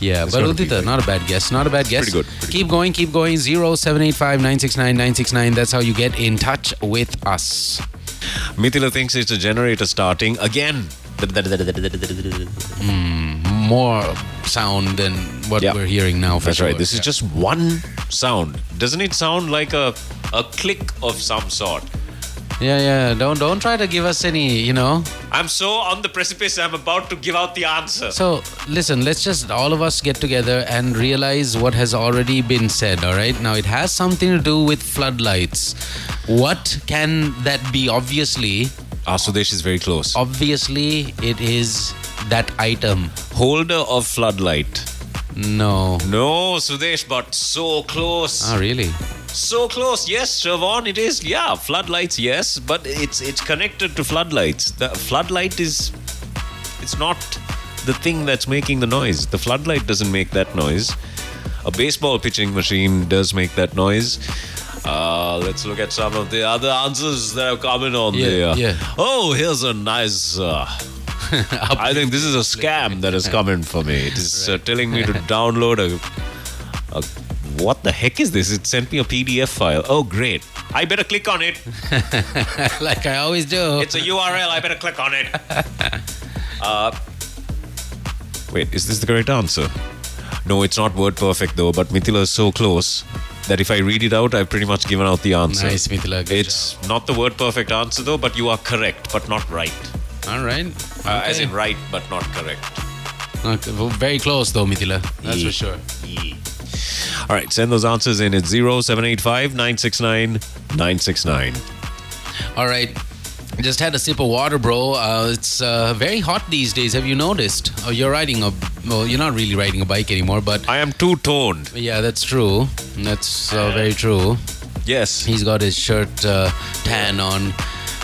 Yeah, It's but Udita, not a bad guess. Not a bad guess. Pretty good, pretty keep going, keep going. 0785 969 969. That's how you get in touch with us. Mithila thinks it's a generator starting again. Hmm. More sound than what Yeah. we're hearing now. For That's sure. right. This is just one sound. Doesn't it sound like a a click of some sort? Yeah, yeah. Don't don't try to give us any, you know. I'm so on the precipice. I'm about to give out the answer. So listen, let's just all of us get together and realize what has already been said. All right. Now it has something to do with floodlights. What can that be? Obviously, Ah, Sudesh is very close. Obviously, it is that item. Holder of floodlight. No. No, Sudesh, but so close. Oh, really? So close. Yes, Siobhan, it is. Yeah, floodlights, yes, but it's it's connected to floodlights. The floodlight is it's not the thing that's making the noise. The floodlight doesn't make that noise. A baseball pitching machine does make that noise. Uh, let's look at some of the other answers that have come in on Yeah, there. yeah. Oh, here's a nice. Uh, I think this is a scam that has come in for me. It is uh, telling me to download a, a. What the heck is this? It sent me a PDF file. Oh, great. I better click on it. like I always do. It's a URL. I better click on it. Uh, wait, is this the correct answer? No, it's not word perfect though, but Mithila is so close that if I read it out, I've pretty much given out the answer. Nice, Mithila. It's not the word perfect answer though, but you are correct, but not right. All right. Uh, as in right, but not correct. Okay, well, very close though, Mithila. That's Yeah. for sure. All right, send those answers in at 0785 969 969. All right. Just had a sip of water, bro. Uh, it's uh, very hot these days. Have you noticed? Oh, you're riding a. Well, you're not really riding a bike anymore, but I am two toned. yeah, that's true. That's uh, very true. Yes. He's got his shirt uh, tan on.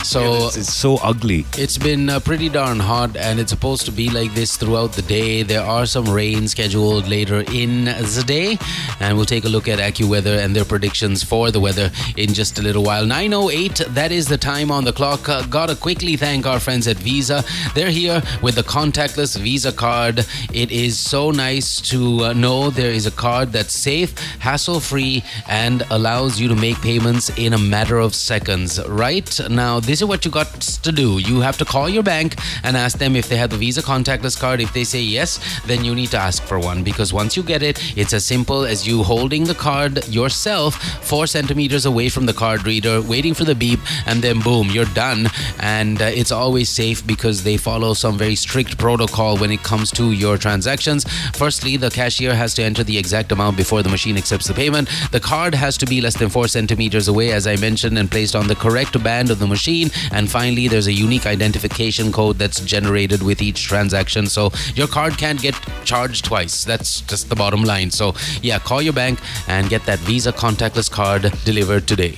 So Yeah, it's, it's so ugly. It's been uh, pretty darn hot, and it's supposed to be like this throughout the day. There are some rain scheduled later in the day, and we'll take a look at AccuWeather and their predictions for the weather in just a little while. 9:08, that is the time on the clock. Uh, gotta quickly thank our friends at Visa. They're here with the contactless Visa card. It is so nice to uh, know there is a card that's safe, hassle-free, and allows you to make payments in a matter of seconds. Right now, this is what you got to do. You have to call your bank and ask them if they have the Visa contactless card. If they say yes, then you need to ask for one because once you get it, it's as simple as you holding the card yourself four centimeters away from the card reader, waiting for the beep, and then boom, you're done. And uh, it's always safe because they follow some very strict protocol when it comes to your transactions. Firstly, the cashier has to enter the exact amount before the machine accepts the payment. The card has to be less than four centimeters away, as I mentioned, and placed on the correct band of the machine. And finally, there's a unique identification code that's generated with each transaction. So your card can't get charged twice. That's just the bottom line. So, yeah, call your bank and get that Visa contactless card delivered today.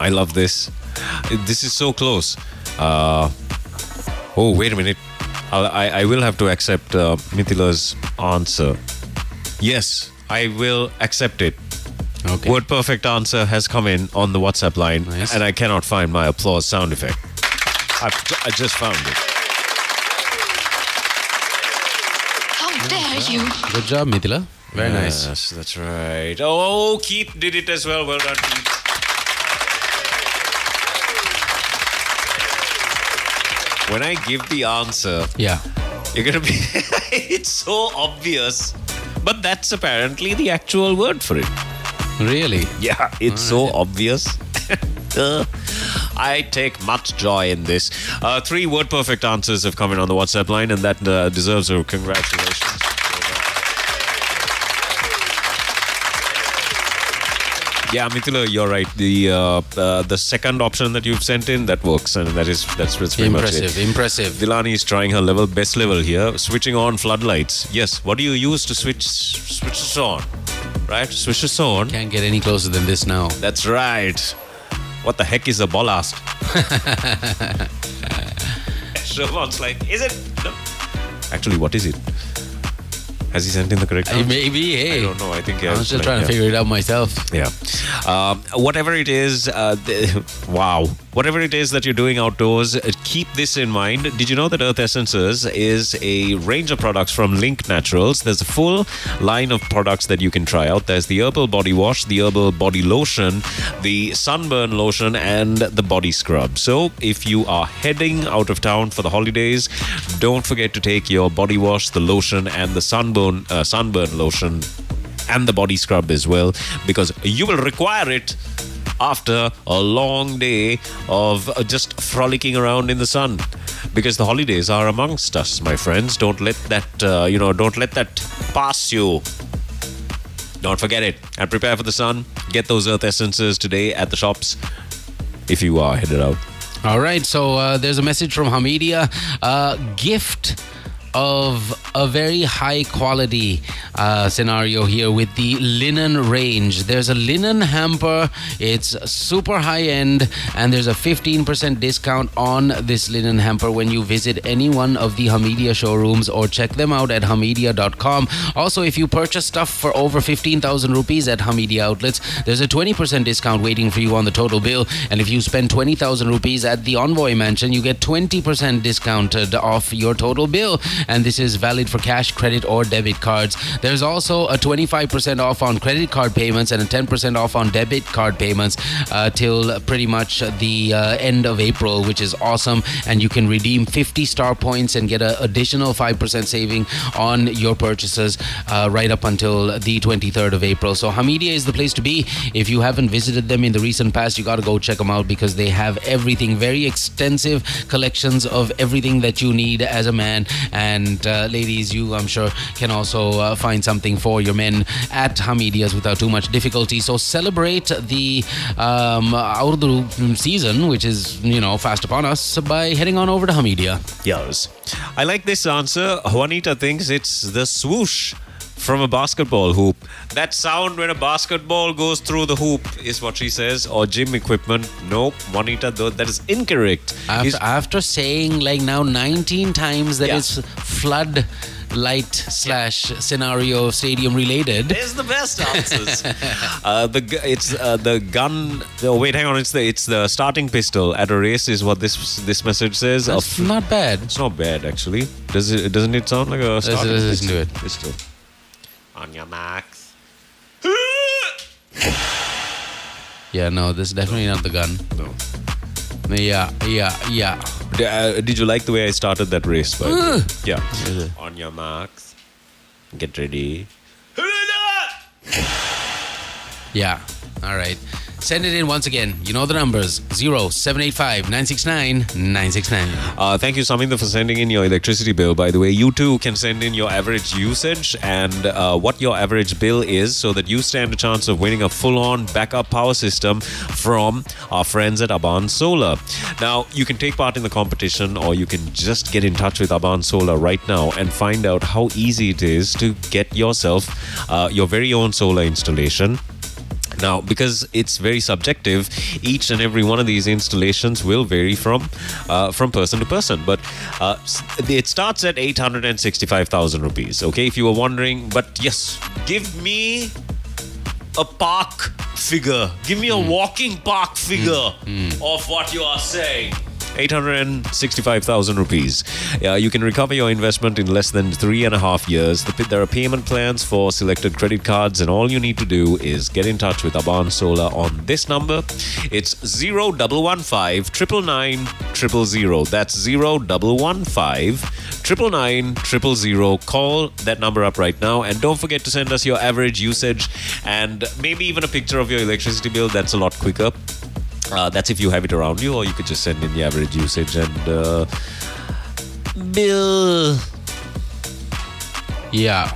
I love this. This is so close. Uh, oh, wait a minute. I'll, I, I will have to accept uh, Mithila's answer. Yes, I will accept it. Okay. Word perfect answer has come in on the WhatsApp line, Nice. and I cannot find my applause sound effect. I've, I just found it. How dare you? Good job, Mithila. Very nice. Yes, that's right. Oh, oh, Keith did it as well. Well done, Keith. When I give the answer, Yeah. you're gonna be. it's so obvious, but that's apparently the actual word for it. Really? Yeah, it's so obvious. Uh, I take much joy in this. Uh, three word perfect answers have come in on the WhatsApp line, and that uh, deserves a congratulations. Yeah, Mithila, you're right. The uh, uh, the second option that you've sent in that works, and that is that's, that's pretty Impressive, much it. impressive. Dilani is trying her level best level here, switching on floodlights. Yes, what do you use to switch switch this on? Right, switch this on. Can't get any closer than this now. That's right. What the heck is a ballast? Siobhan's like, is it? No. Actually, what is it? Has he sent in the correct Hey, answer? maybe, hey. I don't know. I think I was just trying to figure it out myself. Yeah. Um, whatever it is, uh, th- wow. Whatever it is that you're doing outdoors, uh, keep this in mind. Did you know that Earth Essences is a range of products from Link Naturals? There's a full line of products that you can try out. There's the herbal body wash, the herbal body lotion, the sunburn lotion, and the body scrub. So if you are heading out of town for the holidays, don't forget to take your body wash, the lotion, and the sunburn uh, sunburn lotion and the body scrub as well because you will require it after a long day of uh, just frolicking around in the sun because the holidays are amongst us my friends. Don't let that uh, you know don't let that pass you. Don't forget it and prepare for the sun. Get those earth essences today at the shops if you are headed out. All right, so uh, there's a message from Hameedia. Uh, gift of a very high quality uh, scenario here with the linen range. There's a linen hamper, it's super high end, and there's a 15% discount on this linen hamper when you visit any one of the Hameedia showrooms or check them out at hameedia.com. Also, if you purchase stuff for over 15,000 rupees at Hameedia outlets, there's a 20% discount waiting for you on the total bill. And if you spend 20,000 rupees at the Envoy Mansion, you get 20% discounted off your total bill and this is valid for cash, credit, or debit cards. There's also a 25% off on credit card payments and a 10% off on debit card payments uh, till pretty much the uh, end of April, which is awesome. And you can redeem 50 star points and get an additional 5% saving on your purchases uh, right up until the 23rd of April. So Hameedia is the place to be. If you haven't visited them in the recent past, you got to go check them out because they have everything, very extensive collections of everything that you need as a man. And uh, ladies, you, I'm sure, can also uh, find something for your men at Hameedia's without too much difficulty. So celebrate the um, Aurudu season, which is, you know, fast upon us, by heading on over to Hameedia. Yes. I like this answer. Juanita thinks it's the swoosh from a basketball hoop. That sound when a basketball goes through the hoop is what she says, or gym equipment. Nope, Juanita, though, that is incorrect. After, after saying like now 19 times that Yeah. it's flood light slash scenario stadium related. There's the best answers. uh, the it's uh, the gun. Oh wait, hang on. It's the it's the starting pistol at a race is what this this message says. That's not bad. It's not bad actually. Does it? Doesn't it sound like a starting let's to it. Pistol. On your marks. Yeah, no, this is definitely not the gun. No. Yeah, yeah, yeah. D- uh, did you like the way I started that race? By the way? Ugh. yeah. On your marks. Get ready. Yeah. All right. Send it in once again. You know the numbers 0785 969 969. Uh, thank you, Saminda, for sending in your electricity bill. By the way, you too can send in your average usage and uh, what your average bill is so that you stand a chance of winning a full on backup power system from our friends at Aban Solar. Now, you can take part in the competition or you can just get in touch with Aban Solar right now and find out how easy it is to get yourself uh, your very own solar installation. Now, because it's very subjective, each and every one of these installations will vary from uh, from person to person. But uh, it starts at eight hundred and sixty-five thousand rupees. Okay, if you were wondering, but yes, give me a park figure. Give me a walking park figure of what you are saying. 865,000 rupees. Uh, you can recover your investment in less than three and a half years. The, there are payment plans for selected credit cards, and all you need to do is get in touch with Aban Solar on this number. It's 0115 999 000. That's 0115 999 000. Call that number up right now, and don't forget to send us your average usage and maybe even a picture of your electricity bill. That's a lot quicker. Uh, that's if you have it around you, or you could just send in the average usage and uh, bill. Yeah.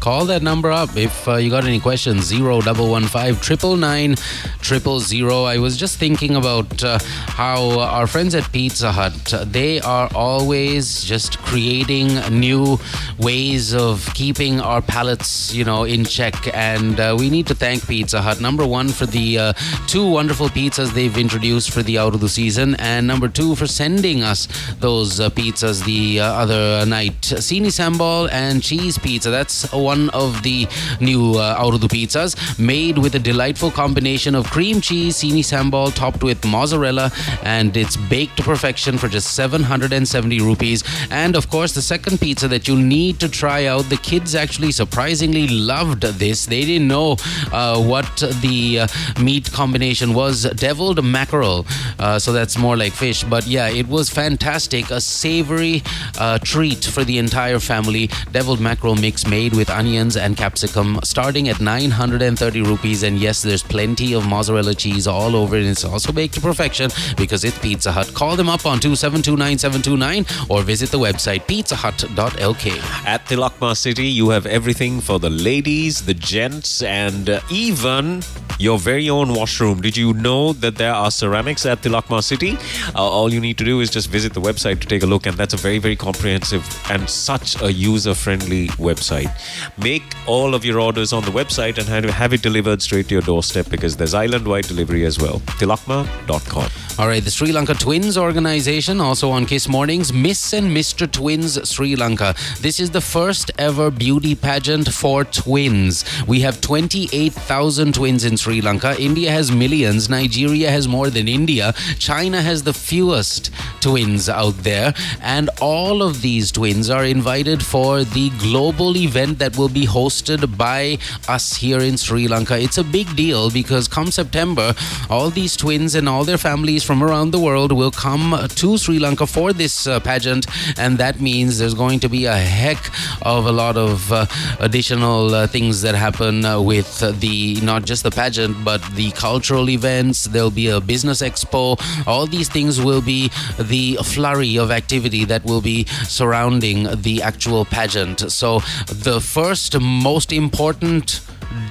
Call that number up if uh, you got any questions. Zero double one five triple nine triple zero. I was just thinking about uh, how our friends at Pizza Hut uh, they are always just creating new ways of keeping our palates, you know, in check. And uh, we need to thank Pizza Hut. Number one for the uh, two wonderful pizzas they've introduced for the out of the season, and number two for sending us those uh, pizzas the other night. Sini sambal and cheese pizza. That's one of the new uh, the pizzas, made with a delightful combination of cream cheese, sini sambal, topped with mozzarella, and it's baked to perfection for just 770 rupees. And of course, the second pizza that you need to try out. The kids actually surprisingly loved this. They didn't know uh, what the uh, meat combination was. Deviled mackerel, uh, so that's more like fish. But yeah, it was fantastic. A savory uh, treat for the entire family. Deviled mackerel mix made with onions, and capsicum, starting at 930 rupees. And yes, there's plenty of mozzarella cheese all over and It's also baked to perfection because it's Pizza Hut. Call them up on 2729 or visit the website pizzahut.lk. At Tilakma City, you have everything for the ladies, the gents, and uh, even your very own washroom. Did you know that there are ceramics at Tilakma City? Uh, all you need to do is just visit the website to take a look, and that's a very, very comprehensive and such a user friendly website. Make all of your orders on the website and have it delivered straight to your doorstep because there's island wide delivery as well. Tilakma.com. All right, the Sri Lanka Twins organization, also on Kiss Mornings, Miss and Mr. Twins Sri Lanka. This is the first ever beauty pageant for twins. We have 28,000 twins in Sri Lanka. India has millions. Nigeria has more than India. China has the fewest twins out there. And all of these twins are invited for the global event that will be hosted by us here in Sri Lanka. It's a big deal because come September, all these twins and all their families from around the world will come to Sri Lanka for this uh, pageant, and that means there's going to be a heck of a lot of uh, additional uh, things that happen uh, with the not just the pageant but the cultural events. There'll be a business expo. All these things will be the flurry of activity that will be surrounding the actual pageant. So the first most important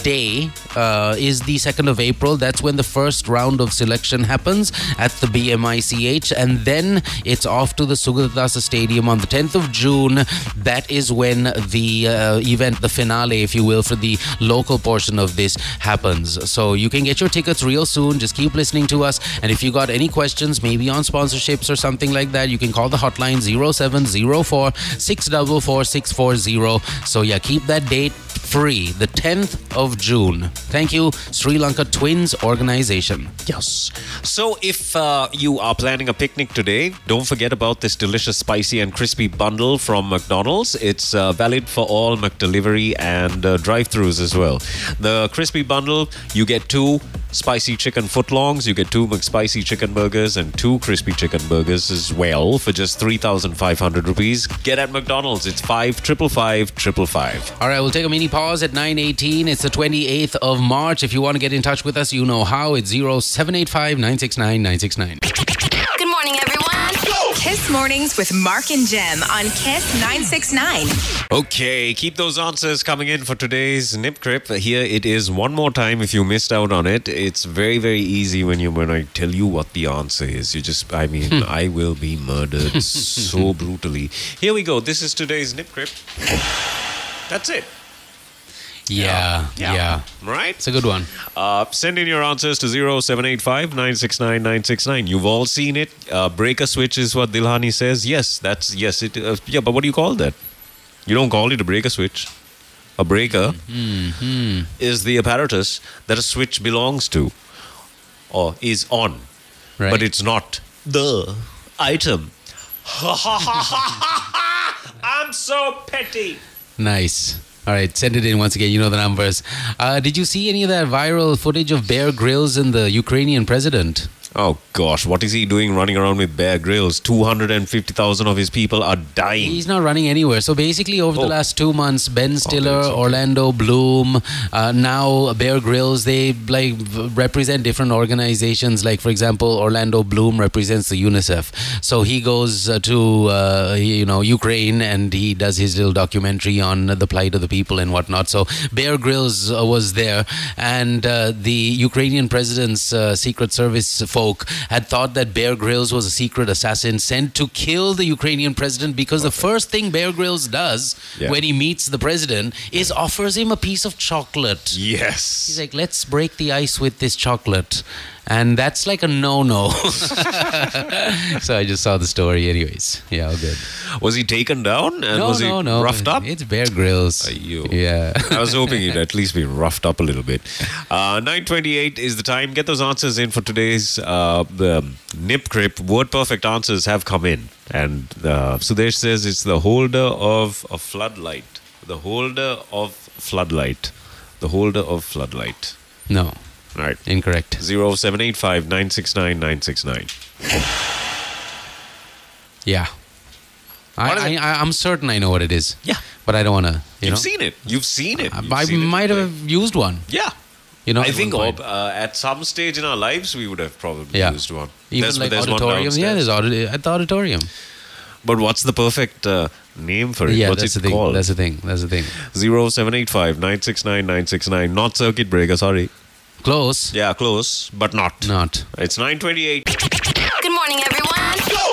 day uh, is the 2nd of April. That's when the first round of selection happens at the BMICH. And then it's off to the Sugathadasa Stadium on the 10th of June. That is when the uh, event, the finale, if you will, for the local portion of this happens. So you can get your tickets real soon. Just keep listening to us. And if you got any questions, maybe on sponsorships or something like that, you can call the hotline 0704 644 640. So yeah, keep that date free, the 10th of June. Thank you, Sri Lanka Twins Organization. Yes. So, if uh, you are planning a picnic today, don't forget about this delicious, spicy, and crispy bundle from McDonald's. It's uh, valid for all McDelivery and uh, drive-throughs as well. The crispy bundle, you get two spicy chicken footlongs, you get two McSpicy chicken burgers, and two crispy chicken burgers as well for just three thousand five hundred rupees. Get at McDonald's. It's five triple five triple five. All right, we'll take a mini pause at 9.18. It's the 28th of March. If you want to get in touch with us, you know how. It's 0785 969 969. Good morning, everyone. Kiss Mornings with Mark and Gem on Kiss 969. Okay, keep those answers coming in for today's Nip Grip. Here it is one more time if you missed out on it. It's very, very easy when you when I tell you what the answer is. You just I mean, hmm. I will be murdered so brutally. Here we go. This is today's Nip Grip. That's it. Yeah, yeah. Yeah. Right? It's a good one. Uh, send in your answers to 0785 969 969. You've all seen it. Uh, break a switch is what Dilhani says. Yes, that's, yes, it, uh, yeah, but what do you call that? You don't call it a breaker switch. A breaker Hmm. is the apparatus that a switch belongs to or is on, Right. but it's not the item. I'm so petty. Nice. All right, send it in once again. You know the numbers. Uh, did you see any of that viral footage of Bear Grylls and the Ukrainian president? Oh gosh, what is he doing running around with Bear Grylls? 250,000 of his people are dying. He's not running anywhere. So basically, over the Oh. last two months, Ben Stiller, okay. Orlando Bloom, uh, now Bear Grylls, they like represent different organizations. Like for example, Orlando Bloom represents the UNICEF. So he goes uh, to uh, you know Ukraine and he does his little documentary on the plight of the people and whatnot. So Bear Grylls uh, was there, and uh, the Ukrainian president's uh, Secret Service folk had thought that Bear Grylls was a secret assassin sent to kill the Ukrainian president because the first thing Bear Grylls does Yeah. when he meets the president is offers him a piece of chocolate. Yes. He's like, let's break the ice with this chocolate. And that's like a no no. so I just saw the story, anyways. Yeah, all good. Was he taken down and no, was he no, no. roughed up? It's Bear Grylls. you? Yeah. I was hoping he'd at least be roughed up a little bit. Uh, 928 is the time. Get those answers in for today's uh, the Nip Grip. Word perfect answers have come in. And uh, Sudesh says it's the holder of a floodlight. The holder of floodlight. The holder of floodlight. No, Right. incorrect. 0785 969 969. Yeah. I, What is I, it? I, I'm certain I know what it is. Yeah. but I don't want to. You You've know, seen it. You've seen it. You've I seen it. might have used one. Yeah. You know, I at think one point. uh, at some stage in our lives we would have probably Yeah. used one. even There's- like there's one auditorium. Yeah, downstairs. there's audit- at the auditorium. But what's the perfect uh, name for it? Yeah, what's that's it the thing. called? That's the thing. That's the thing. 0785 969 969. Not circuit breaker, sorry. Close. Yeah, close, but not. Not. It's 928. Good morning, everyone.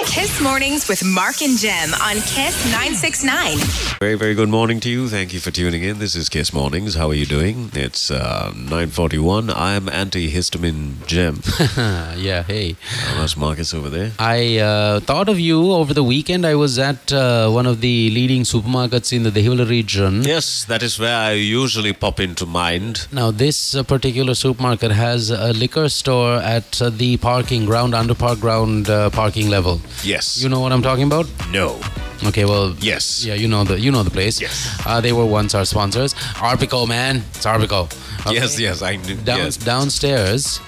Kiss Mornings with Mark and Gem on Kiss 969. Very, very good morning to you. Thank you for tuning in. This is Kiss Mornings. How are you doing? It's uh, 941. I'm antihistamine Gem. yeah. Hey. That's Marcus over there. I uh, thought of you over the weekend. I was at uh, one of the leading supermarkets in the Dehiwala region. Yes, that is where I usually pop into mind. Now, this uh, particular supermarket has a liquor store at uh, the parking ground, under park ground uh, parking level. Yes. You know what I'm talking about? No. Okay, well, Yes. yeah, you know the you know the place. Yes. uh, they were once our sponsors. Arpico, man, it's Arpico. Okay? Yes, yes, I knew. Down, yes. Downstairs,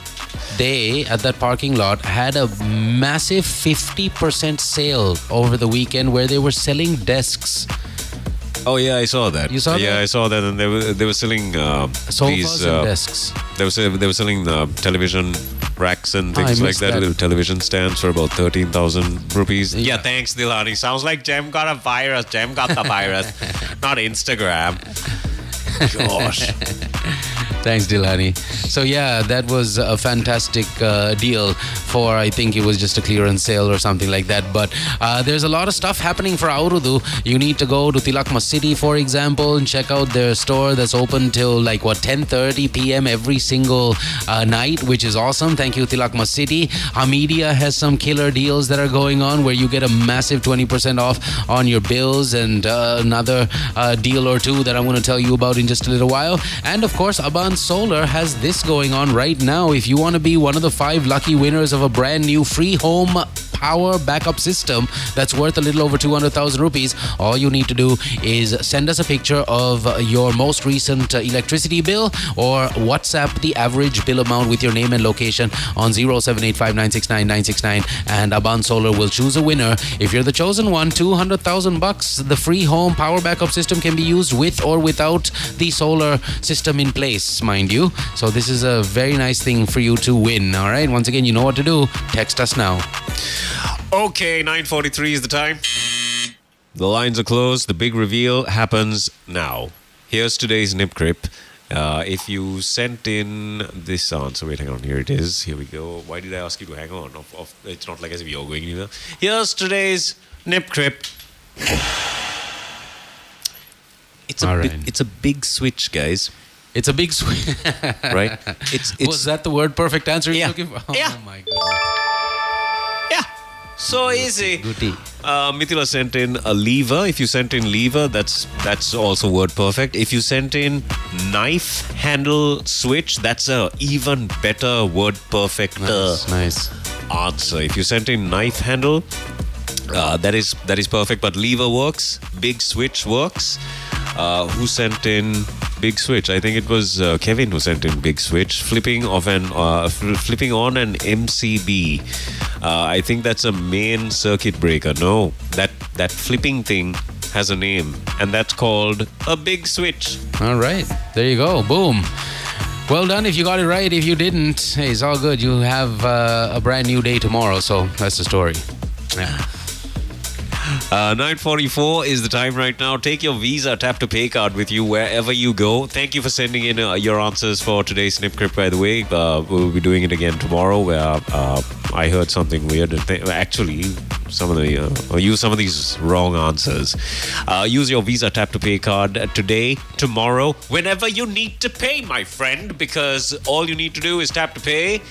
they at that parking lot had a massive 50% sale over the weekend where they were selling desks, Oh yeah, I saw that. You saw Yeah, that? I saw that, and they were they were selling uh, these. Uh, desks. they were they were selling uh, television racks and things like that, that. Little television stands for about thirteen thousand rupees. Yeah. Yeah. thanks, Dilani. Sounds like Gem got a virus. Gem got the virus, not Instagram. Gosh. Thanks, Dilani. So yeah, that was a fantastic uh, deal for I think it was just a clearance sale or something like that. But uh, there's a lot of stuff happening for Aurudu. You need to go to Tilakma City, for example, and check out their store that's open till like what 10:30 p.m. every single uh, night, which is awesome. Thank you, Tilakma City. Hameedia has some killer deals that are going on where you get a massive 20% off on your bills and uh, another uh, deal or two that I'm going to tell you about in just a little while. And of course, Aban Solar has this going on right now. If you want to be one of the five lucky winners of a brand new free home power backup system that's worth a little over 200,000 rupees, all you need to do is send us a picture of your most recent electricity bill or WhatsApp the average bill amount with your name and location on 0785969969 and Aban Solar will choose a winner. If you're the chosen one, 200,000 bucks. The free home power backup system can be used with or without the solar system in place, mind you. So this is a very nice thing for you to win. All right. Once again, you know what to do. Text us now. Okay, 9:43 is the time. The lines are closed. The big reveal happens now. Here's today's nip grip. Uh, if you sent in this answer, wait, hang on. Here it is. Here we go. Why did I ask you to hang on? Of, of, it's not like as if you're going anywhere. Here's today's nip grip. It's a bi- right. it's a big switch, guys. It's a big swing. Right? It's it's Was that the word perfect answer you're Yeah. looking for? Oh Yeah. my goodness. yeah. So easy. Goody. Uh, Mithila sent in a lever. If you sent in lever, that's that's also word perfect. If you sent in knife handle switch, that's a even better word perfect uh, Nice, nice. answer. If you sent in knife handle, uh, that is that is perfect. But lever works. Big switch works. Uh, who sent in big switch? I think it was uh, Kevin who sent in big switch. Flipping of an uh, fl- flipping on an MCB. Uh, I think that's a main circuit breaker. No, that that flipping thing has a name, and that's called a big switch. All right. There you go. Boom. Well done if you got it right. If you didn't, hey, it's all good. You have uh, a brand new day tomorrow. So that's the story. Yeah. Uh, 944 is the time right now. Take your Visa Tap to Pay card with you wherever you go. Thank you for sending in uh, your answers for today's Nip Grip, by the way. Uh, we'll be doing it again tomorrow where uh, I heard something weird. Actually, some of the, uh, use some of these wrong answers. Uh, use your Visa Tap to Pay card today, tomorrow, whenever you need to pay, my friend, because all you need to do is tap to pay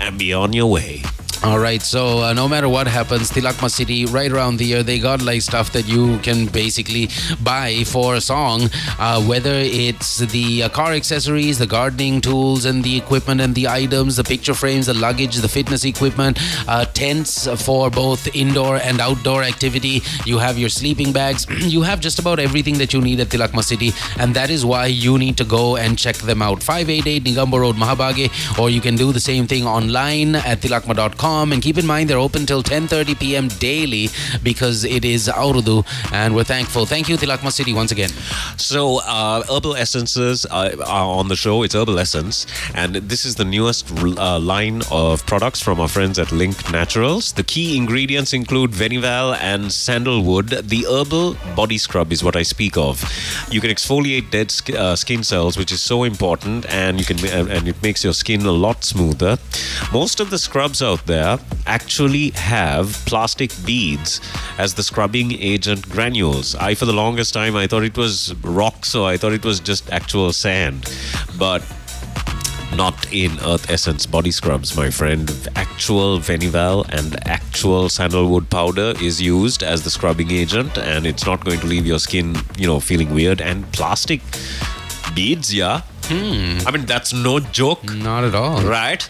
and be on your way. All right, so uh, no matter what happens, Tilakma City, right around the year, they got like stuff that you can basically buy for a song. Uh, whether it's the uh, car accessories, the gardening tools, and the equipment and the items, the picture frames, the luggage, the fitness equipment, uh, tents for both indoor and outdoor activity. You have your sleeping bags. you have just about everything that you need at Tilakma City, and that is why you need to go and check them out. 588 Negombo Road, Mahabage, or you can do the same thing online at tilakma.com. And keep in mind, they're open till 10:30 p.m. daily because it is Aurudu, and we're thankful. Thank you, Tilakma City, once again. So, uh, Herbal Essences uh, are on the show. It's Herbal Essence, and this is the newest uh, line of products from our friends at Link Naturals. The key ingredients include Venival and sandalwood. The herbal body scrub is what I speak of. You can exfoliate dead sk- uh, skin cells, which is so important, and you can uh, and it makes your skin a lot smoother. Most of the scrubs out there actually have plastic beads as the scrubbing agent granules. I, for the longest time, I thought it was rock, so I thought it was just actual sand, but not in Earth Essence body scrubs, my friend. Actual Venival and actual sandalwood powder is used as the scrubbing agent, and it's not going to leave your skin, you know, feeling weird. And plastic beads, yeah. Hmm. I mean, that's no joke. Not at all. Right?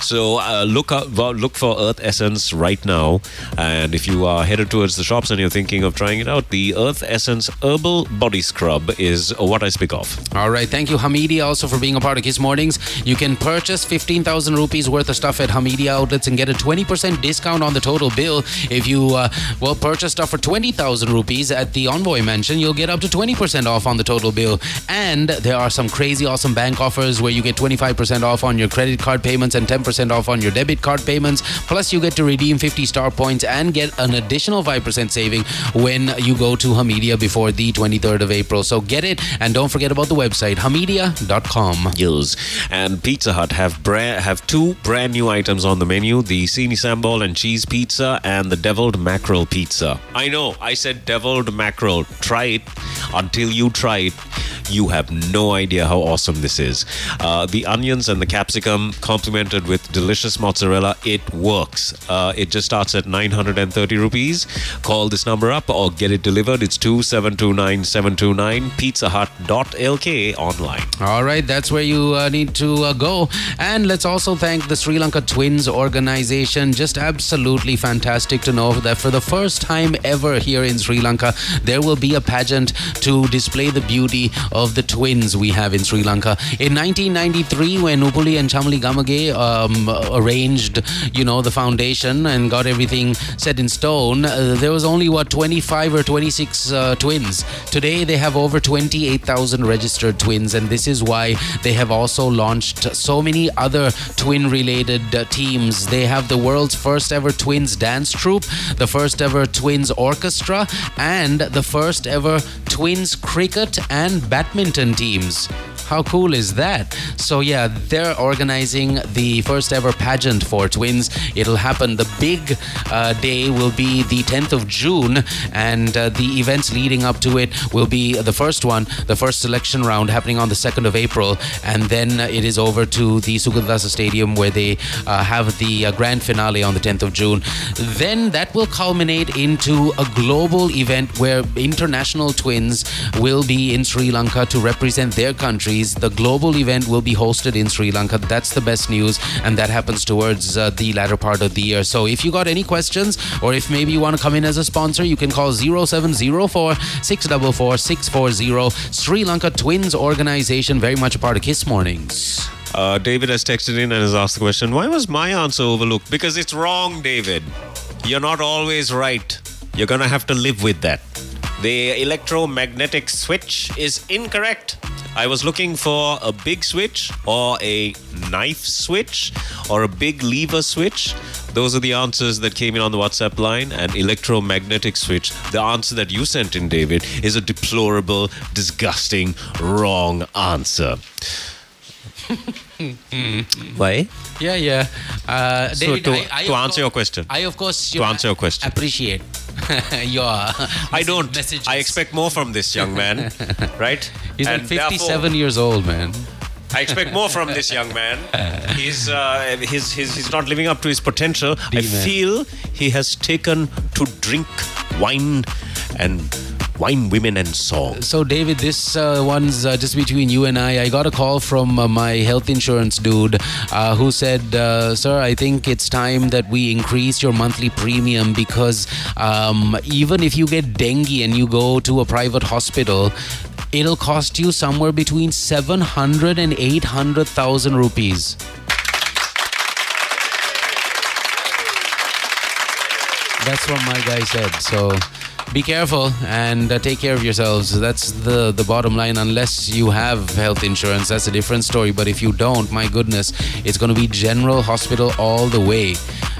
So uh, look up, look for Earth Essence right now, and if you are headed towards the shops and you're thinking of trying it out, the Earth Essence Herbal Body Scrub is what I speak of. All right. Thank you, Hameedia, also for being a part of Kiss Mornings. You can purchase 15,000 rupees worth of stuff at Hameedia outlets and get a 20% discount on the total bill. If you, uh, well, purchase stuff for 20,000 rupees at the Envoy Mansion, you'll get up to 20% off on the total bill. And there are some crazy awesome bank offers where you get 25% off on your credit card payments and 10% off on your debit card payments. Plus, you get to redeem 50 star points and get an additional 5% saving when you go to Hameedia before the 23rd of April. So get it and don't forget about the website, hameedia.com. Yes. And Pizza Hut have bra- have two brand new items on the menu: the Sini Sambal and cheese pizza and the deviled mackerel pizza. I know, I said deviled mackerel. Try it until you try it. You have no idea how awesome this is. Uh, the onions and the capsicum complemented with delicious mozzarella. It works. Uh, it just starts at 930 rupees. Call this number up or get it delivered. It's 2729729 pizzahut.lk online. All right, that's where you uh, need to uh, go. And let's also thank the Sri Lanka Twins organization. Just absolutely fantastic to know that for the first time ever here in Sri Lanka, there will be a pageant to display the beauty of the twins we have in Sri Lanka. In 1993, when Upuli and Chamali Gamage um, arranged, you know, the foundation and got everything set in stone, uh, there was only what 25 or 26 uh, twins. Today they have over 28,000 registered twins, and this is why they have also launched so many other twin-related uh, teams. They have the world's first ever twins dance troupe, the first ever twins orchestra, and the first ever twins cricket and badminton teams. How cool is that? So, yeah, they're organizing the first ever pageant for twins. It'll happen. The big uh, day will be the 10th of June, and uh, the events leading up to it will be the first one, the first selection round happening on the 2nd of April, and then it is over to the Sugathadasa Stadium where they uh, have the uh, grand finale on the 10th of June. Then that will culminate into a global event where international twins will be in Sri Lanka to represent their countries. The global event will be hosted in Sri Lanka. That's the best news, and that happens towards uh, the latter part of the year. So if you got any questions, or if maybe you want to come in as a sponsor, you can call 0704 644 640. Sri Lanka Twins Organization, very much a part of Kiss Mornings. Uh, David has texted in and has asked the question Why was my answer overlooked? Because it's wrong, David. You're not always right. You're going to have to live with that. The electromagnetic switch is incorrect. I was looking for a big switch or a knife switch or a big lever switch. Those are the answers that came in on the WhatsApp line. An electromagnetic switch. The answer that you sent in, David, is a deplorable, disgusting, wrong answer. Why? Yeah, yeah. Uh, So David, to, I, I to answer your question, I of course to answer your question, appreciate your. I don't. I expect more from this young man, right? He's like 57 years old, man. I expect more from this young man. He's, uh, he's, he's, he's not living up to his potential. I D-man. feel he has taken to drink wine and Wine, Women, and Song. So, David, this uh, one's uh, just between you and I. I got a call from uh, my health insurance dude uh, who said, uh, Sir, I think it's time that we increase your monthly premium because um, even if you get dengue and you go to a private hospital, it'll cost you somewhere between 700 and 800,000 rupees. That's what my guy said. So be careful and uh, take care of yourselves. That's the the bottom line. Unless you have health insurance, that's a different story. But if you don't, my goodness, it's going to be general hospital all the way.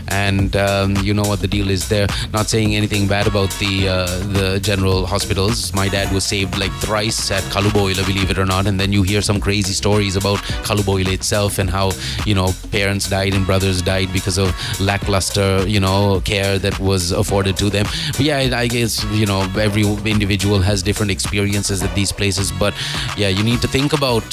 And um, you know what the deal is there. Not saying anything bad about the uh, the general hospitals. My dad was saved like thrice at Kalubowila, believe it or not. And then you hear some crazy stories about Kalubowila itself and how you know parents died and brothers died because of lackluster you know care that was afforded to them. But yeah, I I guess you know every individual has different experiences at these places. But yeah, you need to think about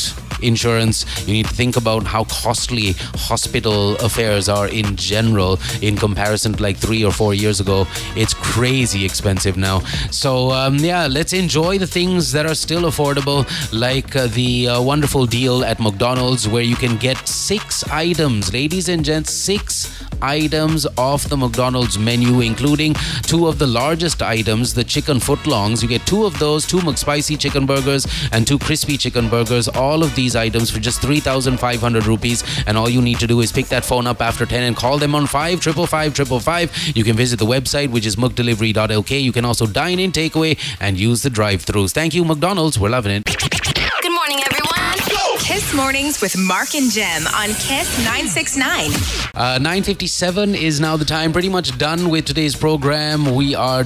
insurance. You need to think about how costly hospital affairs are in general in comparison to like three or four years ago. It's crazy expensive now. So, um, yeah, let's enjoy the things that are still affordable, like uh, the uh, wonderful deal at McDonald's where you can get six items, ladies and gents, six items off the McDonald's menu, including two of the largest items, the chicken footlongs. You get two of those, two McSpicy chicken burgers and two crispy chicken burgers. All of these items for just 3,500 rupees. And all you need to do is pick that phone up after 10 and call them on 5 555 You can visit the website, which is mcdelivery.lk. You can also dine in, takeaway, and use the drive throughs. Thank you, McDonald's. We're loving it. Good morning, everyone. Kiss Mornings with Mark and Gem on Kiss 969. Uh, 9.57 is now the time. Pretty much done with today's program. We are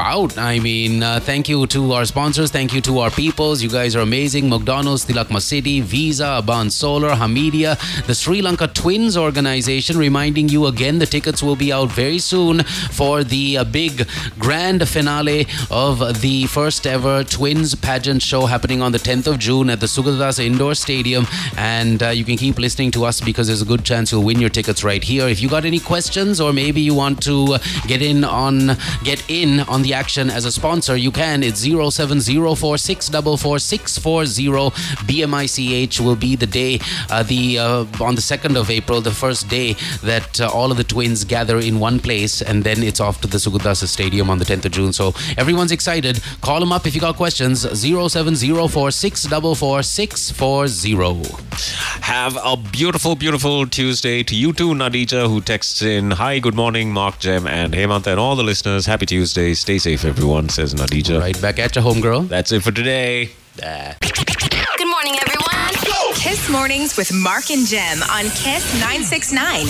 out. I mean, uh, thank you to our sponsors. Thank you to our peoples. You guys are amazing. McDonald's, Tilakma City, Visa, Aban Solar, Hameedia, the Sri Lanka Twins organization, reminding you again the tickets will be out very soon for the uh, big grand finale of the first ever Twins pageant show happening on the 10th of June at the Sugathadasa Indoor Stadium. And uh, you can keep listening to us because there's a good chance you'll win your tickets right here. If you got any questions or maybe you want to uh, get in on get in on the action as a sponsor, you can. It's 07046444640. BMICH will be the day, uh, the uh, on the 2nd of April, the first day that uh, all of the twins gather in one place, and then it's off to the Sugathadasa Stadium on the 10th of June. So everyone's excited. Call them up if you got questions. 07046444640. Have a beautiful, beautiful Tuesday to you too, Nadija, who texts in, Hi, good morning, Mark, Gem, and Hemant, and all the listeners. Happy Tuesday. Stay safe, everyone, says Nadija. Right back at you, homegirl. That's it for today. Ah. Good morning, everyone. Kiss Mornings with Mark and Gem on Kiss 969.